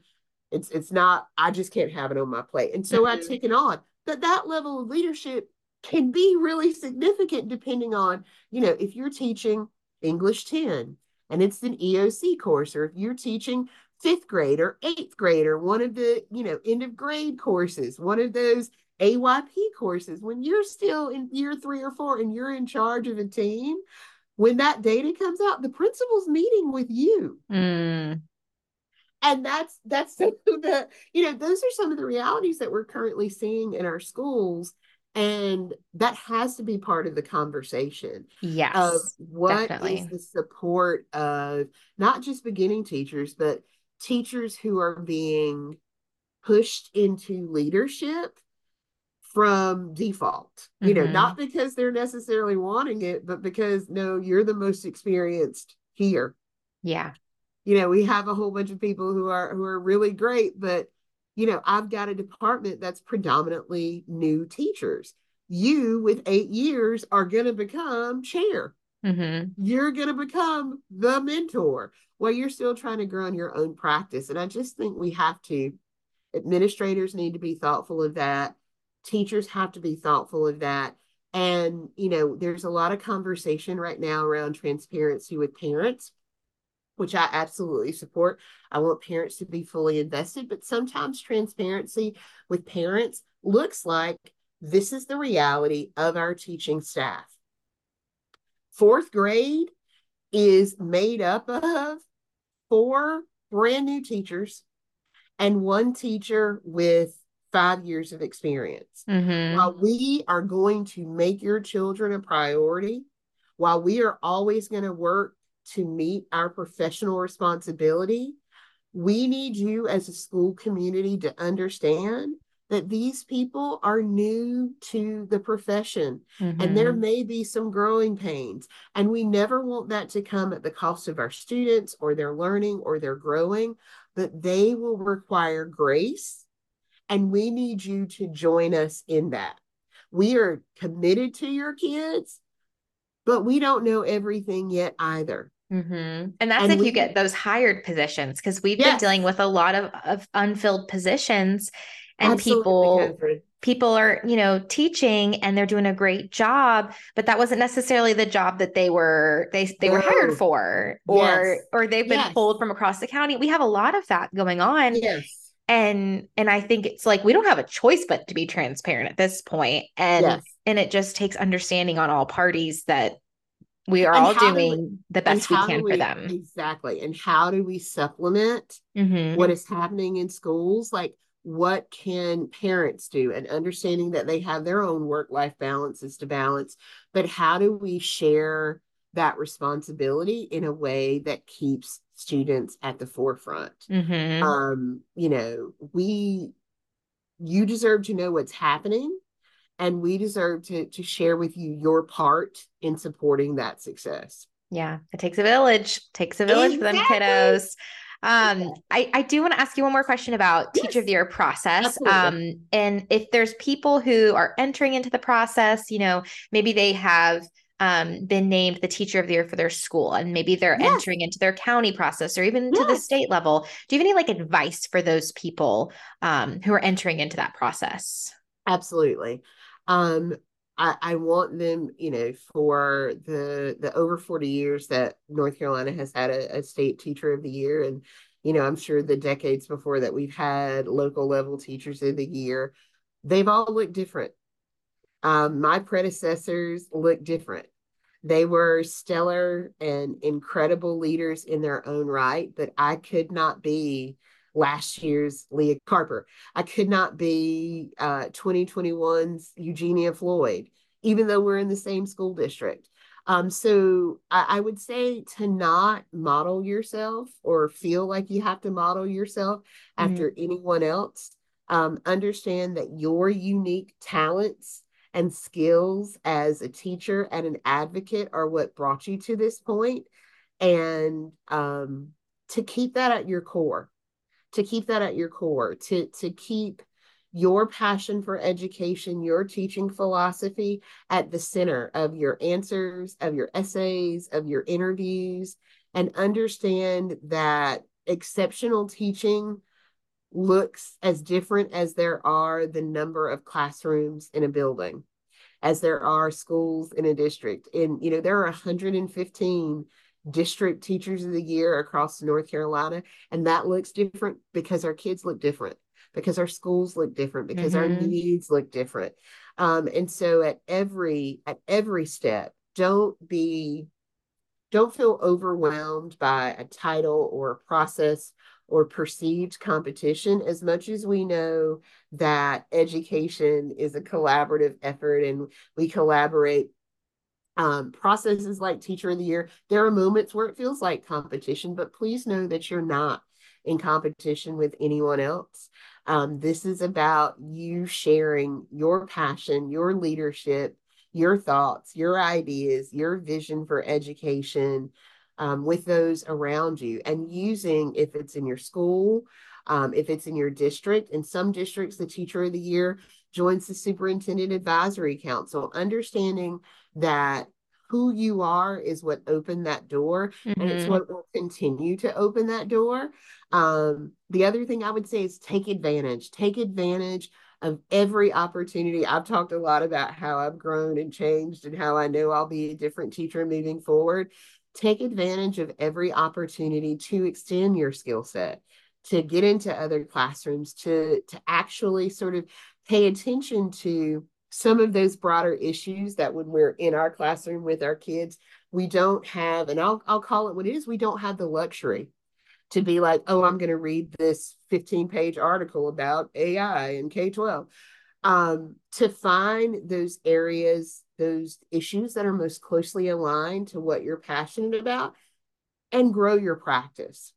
it's it's not i just can't have it on my plate and so mm-hmm. i taken on that that level of leadership can be really significant depending on you know if you're teaching english 10 and it's an eoc course or if you're teaching fifth grade or eighth grade or one of the, you know, end of grade courses, one of those AYP courses, when you're still in year three or four and you're in charge of a team, when that data comes out, the principal's meeting with you. Mm. And that's that's (laughs) some of the, you know, those are some of the realities that we're currently seeing in our schools. And that has to be part of the conversation. Yes. Of what is the support of not just beginning teachers, but teachers who are being pushed into leadership from default mm-hmm. you know not mm-hmm. because they're necessarily wanting it but because no you're the most experienced here yeah you know we have a whole bunch of people who are who are really great but you know i've got a department that's predominantly new teachers you with eight years are going to become chair mm-hmm. you're going to become the mentor while you're still trying to grow in your own practice. And I just think we have to, administrators need to be thoughtful of that. Teachers have to be thoughtful of that. And, you know, there's a lot of conversation right now around transparency with parents, which I absolutely support. I want parents to be fully invested, but sometimes transparency with parents looks like this is the reality of our teaching staff. Fourth grade is made up of four brand new teachers and one teacher with five years of experience. Mm-hmm. While we are going to make your children a priority, while we are always going to work to meet our professional responsibility, we need you as a school community to understand that these people are new to the profession mm-hmm. and there mm-hmm. may be some growing pains. And we never want that to come at the cost of our students or their learning or their growing, but they will require grace. And we need you to join us in that. We are committed to your kids, but we don't know everything yet either. Mm-hmm. And that's and if we, you get those hired positions, because we've yes. been dealing with a lot of, of unfilled positions and Absolutely, people people are you know teaching and they're doing a great job but that wasn't necessarily the job that they were they they were hired for or yes. or they've been yes. pulled from across the county we have a lot of that going on yes and and i think it's like we don't have a choice but to be transparent at this point and and it just takes understanding on all parties that we are and all doing we, the best we can we, for them exactly and how do we supplement mm-hmm. what is happening in schools like what can parents do and understanding that they have their own work life balances to balance but how do we share that responsibility in a way that keeps students at the forefront mm-hmm. um you know we you deserve to know what's happening and we deserve to to share with you your part in supporting that success yeah it takes a village it takes a village exactly. for them kiddos um, I, I do want to ask you one more question about yes. teacher of the year process. Absolutely. Um, and if there's people who are entering into the process, you know, maybe they have um, been named the teacher of the year for their school and maybe they're yes. entering into their county process or even yes. to the state level. Do you have any like advice for those people um, who are entering into that process? Absolutely. Um, I, I want them, you know, for the the over 40 years that North Carolina has had a, a state teacher of the year. And, you know, I'm sure the decades before that we've had local level teachers of the year, they've all looked different. Um, my predecessors looked different. They were stellar and incredible leaders in their own right, but I could not be last year's Leah Carper. I could not be uh, 2021's Eugenia Floyd, even though we're in the same school district. Um, so I, I, would say to not model yourself or feel like you have to model yourself mm-hmm. after anyone else. Um, understand that your unique talents and skills as a teacher and an advocate are what brought you to this point, and um, to keep that at your core to keep that at your core, to to keep your passion for education, your teaching philosophy at the center of your answers, of your essays, of your interviews, and understand that exceptional teaching looks as different as there are the number of classrooms in a building as there are schools in a district. And you know there are 115 district teachers of the year across north carolina and that looks different because our kids look different because our schools look different because mm-hmm. our needs look different um, and so at every at every step don't be don't feel overwhelmed by a title or a process or perceived competition as much as we know that education is a collaborative effort and we collaborate um, processes like teacher of the year there are moments where it feels like competition but please know that you're not in competition with anyone else um, this is about you sharing your passion your leadership your thoughts your ideas your vision for education um, with those around you and using if it's in your school, um, if it's in your district. In some districts, the teacher of the year joins the superintendent advisory council, understanding that who you are is what opened that door mm-hmm. and it's mm-hmm. what will continue to open that door. Um, the other thing I would say is take advantage, take advantage of every opportunity. I've talked a lot about how I've grown and changed and how I know I'll be a different teacher moving forward take advantage of every opportunity to extend your skill set to get into other classrooms to to actually sort of pay attention to some of those broader issues that when we're in our classroom with our kids we don't have and I'll I'll call it what it is we don't have the luxury to be like oh I'm going to read this 15 page article about AI in K12 um, to find those areas those issues that are most closely aligned to what you're passionate about and grow your practice.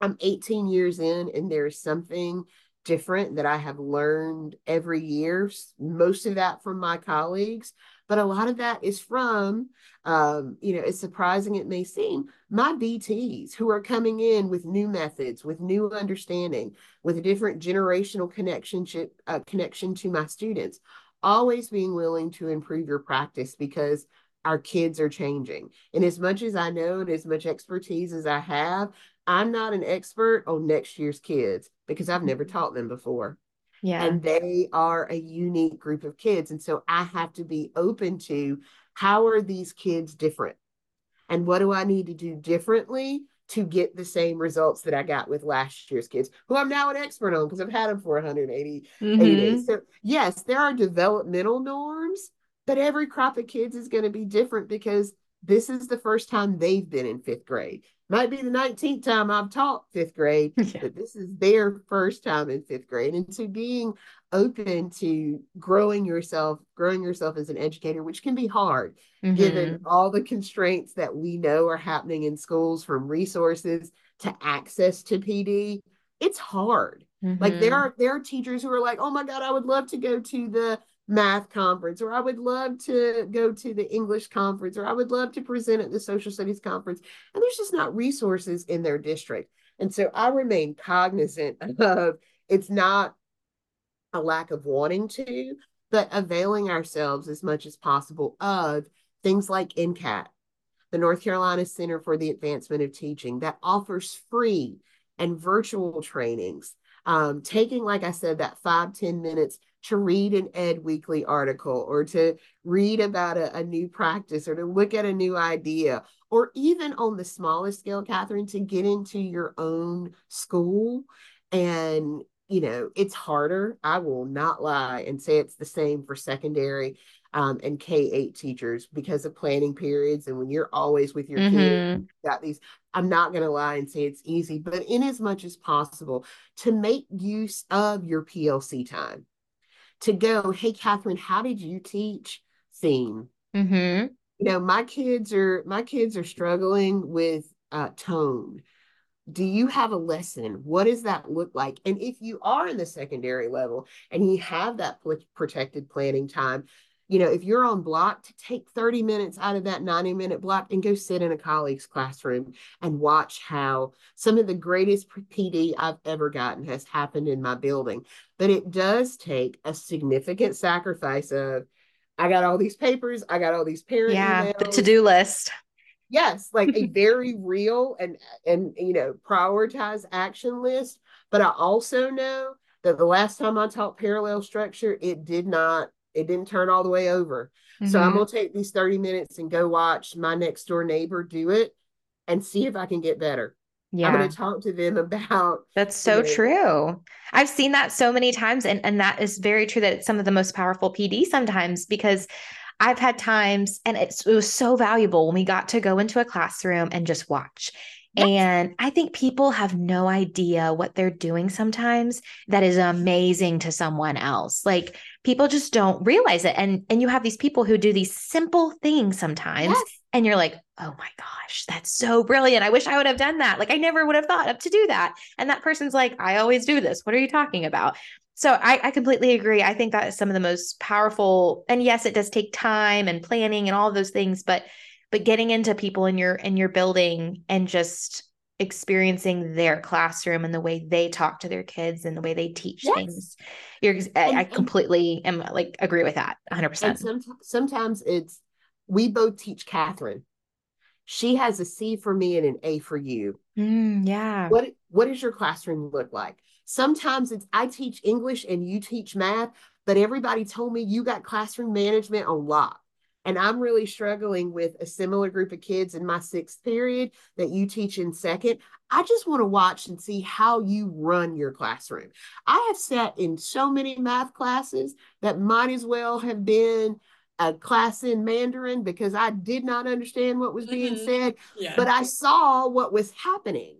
I'm 18 years in, and there's something different that I have learned every year. Most of that from my colleagues, but a lot of that is from, um, you know, as surprising it may seem, my BTs who are coming in with new methods, with new understanding, with a different generational uh, connection to my students always being willing to improve your practice because our kids are changing. And as much as I know and as much expertise as I have, I'm not an expert on next year's kids because I've never mm-hmm. taught them before. Yeah. And they are a unique group of kids. And so I have to be open to how are these kids different? And what do I need to do differently to get the same results that I got with last year's kids, who I'm now an expert on because I've had them for 180 mm-hmm. days. So, yes, there are developmental norms, but every crop of kids is going to be different because this is the first time they've been in fifth grade. Might be the 19th time I've taught fifth grade, (laughs) yeah. but this is their first time in fifth grade. And to being open to growing yourself, growing yourself as an educator, which can be hard mm-hmm. given all the constraints that we know are happening in schools from resources to access to PD. It's hard. Mm-hmm. Like there mm-hmm. are there are teachers who are like, oh my God, I would love to go to the math conference, or I would love to go to the English conference, or I would love to present at the social studies conference. And there's just not resources in their district. And so I remain cognizant (laughs) of it's not a lack of wanting to, but availing ourselves as much as possible of things like NCAT, the North Carolina Center for the Advancement of Teaching, that offers free and virtual trainings. Um, taking, like I said, that five ten minutes to read an Ed Weekly article or to read about a, a new practice or to look at a new idea, or even on the smallest scale, Catherine, to get into your own school and you know, it's harder. I will not lie and say it's the same for secondary um, and K 8 teachers because of planning periods. And when you're always with your mm-hmm. kids, got these, I'm not going to lie and say it's easy, but in as much as possible to make use of your PLC time to go, hey, Catherine, how did you teach theme? Mm-hmm. You know, my kids are my kids are struggling with uh, tone. Do you have a lesson? What does that look like? And if you are in the secondary level and you have that protected planning time, you know, if you're on block, to take 30 minutes out of that 90 minute block and go sit in a colleague's classroom and watch how some of the greatest PD I've ever gotten has happened in my building. But it does take a significant sacrifice of, I got all these papers, I got all these parent yeah, emails. the to-do list. Yes, like a (laughs) very real and and you know, prioritize action list. But I also know that the last time I taught parallel structure, it did not it didn't turn all the way over. Mm-hmm. So I'm mm-hmm. gonna take these 30 minutes and go watch my next door neighbor do it and see if I can get better. Yeah. I'm going to talk to them (laughs) about That's so you know, true. I've seen that so many times and and that is very true that it's some of the most powerful PD sometimes because I've had times and it was so valuable when we got to go into a classroom and just watch. And I think people have no idea what they're doing sometimes that is amazing to someone else. Like people just don't realize it. And and you have these people who do these simple things sometimes yes. and you're like, "Oh my gosh, that's so brilliant. I wish I would have done that. Like I never would have thought up to do that." And that person's like, "I always do this. What are you talking about?" So I, I completely agree. I think that is some of the most powerful. And yes, it does take time and planning and all those things, but but getting into people in your in your building and just experiencing their classroom and the way they talk to their kids and the way they teach yes. things. You're I, I completely am like agree with that 100% sometimes, sometimes it's we both teach catherine. She has a c for me and an a for you. Mm, yeah. What what does your classroom look like? Sometimes it's i teach english and you teach math but everybody told me you got classroom management on lock and I'm really struggling with a similar group of kids in my sixth period that you teach in second. I just want to watch and see how you run your classroom. I have sat in so many math classes that might as well have been a class in Mandarin because I did not understand what was being mm-hmm. said, yeah. but I saw what was happening.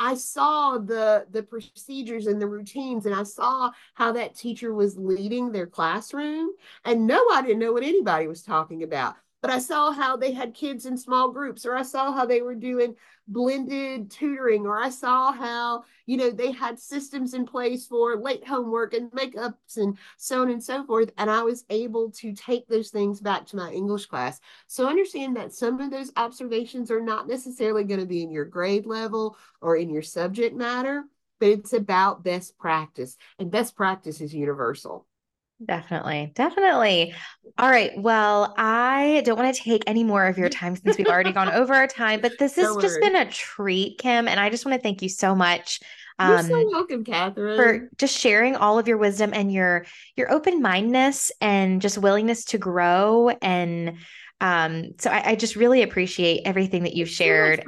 I saw the the procedures and the routines and I saw how that teacher was leading their classroom and no I didn't know what anybody was talking about but I saw how they had kids in small groups, or I saw how they were doing blended tutoring, or I saw how, you know, they had systems in place for late homework and makeups and so on and so forth. And I was able to take those things back to my English class. So understand that some of those observations are not necessarily going to be in your grade level or in your subject matter, but it's about best practice. And best practice is universal. Definitely. Definitely. All right. Well, I don't want to take any more of your (laughs) time since we've already gone over our time, but this has just been a treat, Kim. And I just want to thank you so much. Um, You're so um, welcome, Catherine. For just sharing all of your wisdom and your your open mindedness and just willingness to grow. And um, so I, I just really appreciate everything that you've shared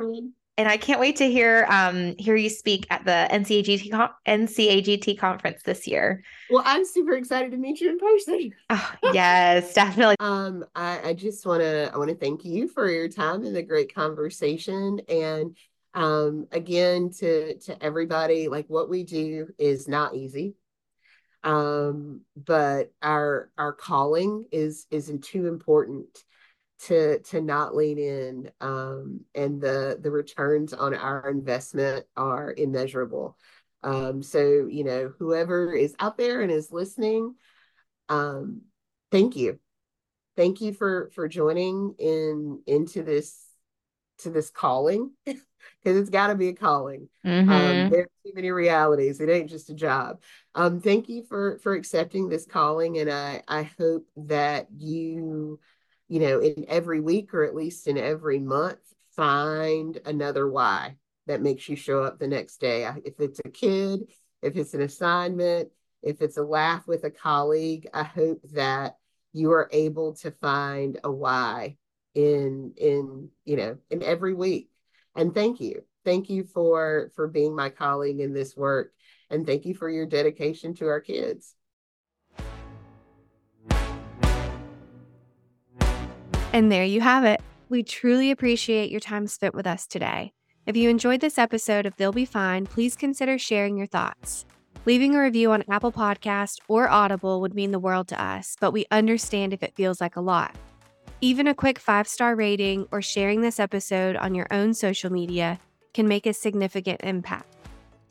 and I can't wait to hear um hear you speak at the NCAGT NCAGT conference this year. Well, I'm super excited to meet you in person. Oh, yes, (laughs) definitely. um, I, I just want to I want to thank you for your time and the great conversation, and um, again to to everybody, like what we do is not easy, um, but our our calling is is too important to to not lean in um, and the the returns on our investment are immeasurable. Um, so you know whoever is out there and is listening um, thank you. Thank you for for joining in into this to this calling (laughs) because it's got to be a calling. Um, mm-hmm. there's too many realities. It ain't just a job. Um thank you for for accepting this calling and i i hope that you you know, in every week or at least in every month, find another why that makes you show up the next day. If it's a kid, if it's an assignment, if it's a laugh with a colleague, I hope that you are able to find a why in in you know in every week. And thank you. Thank you for for being my colleague in this work and thank you for your dedication to our kids. And there you have it. We truly appreciate your time spent with us today. If you enjoyed this episode of They'll Be Fine, please consider sharing your thoughts. Leaving a review on Apple Podcast or Audible would mean the world to us, but we understand if it feels like a lot. Even a quick five star rating or sharing this episode on your own social media can make a significant impact.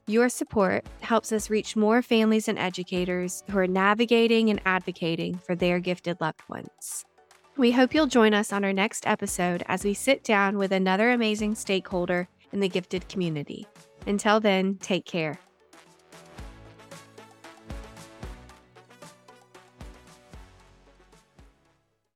Your support helps us reach more families and educators who are navigating and advocating for their gifted loved ones. We hope you'll join us on our next episode as we sit down with another amazing stakeholder in the gifted community. Until then, take care.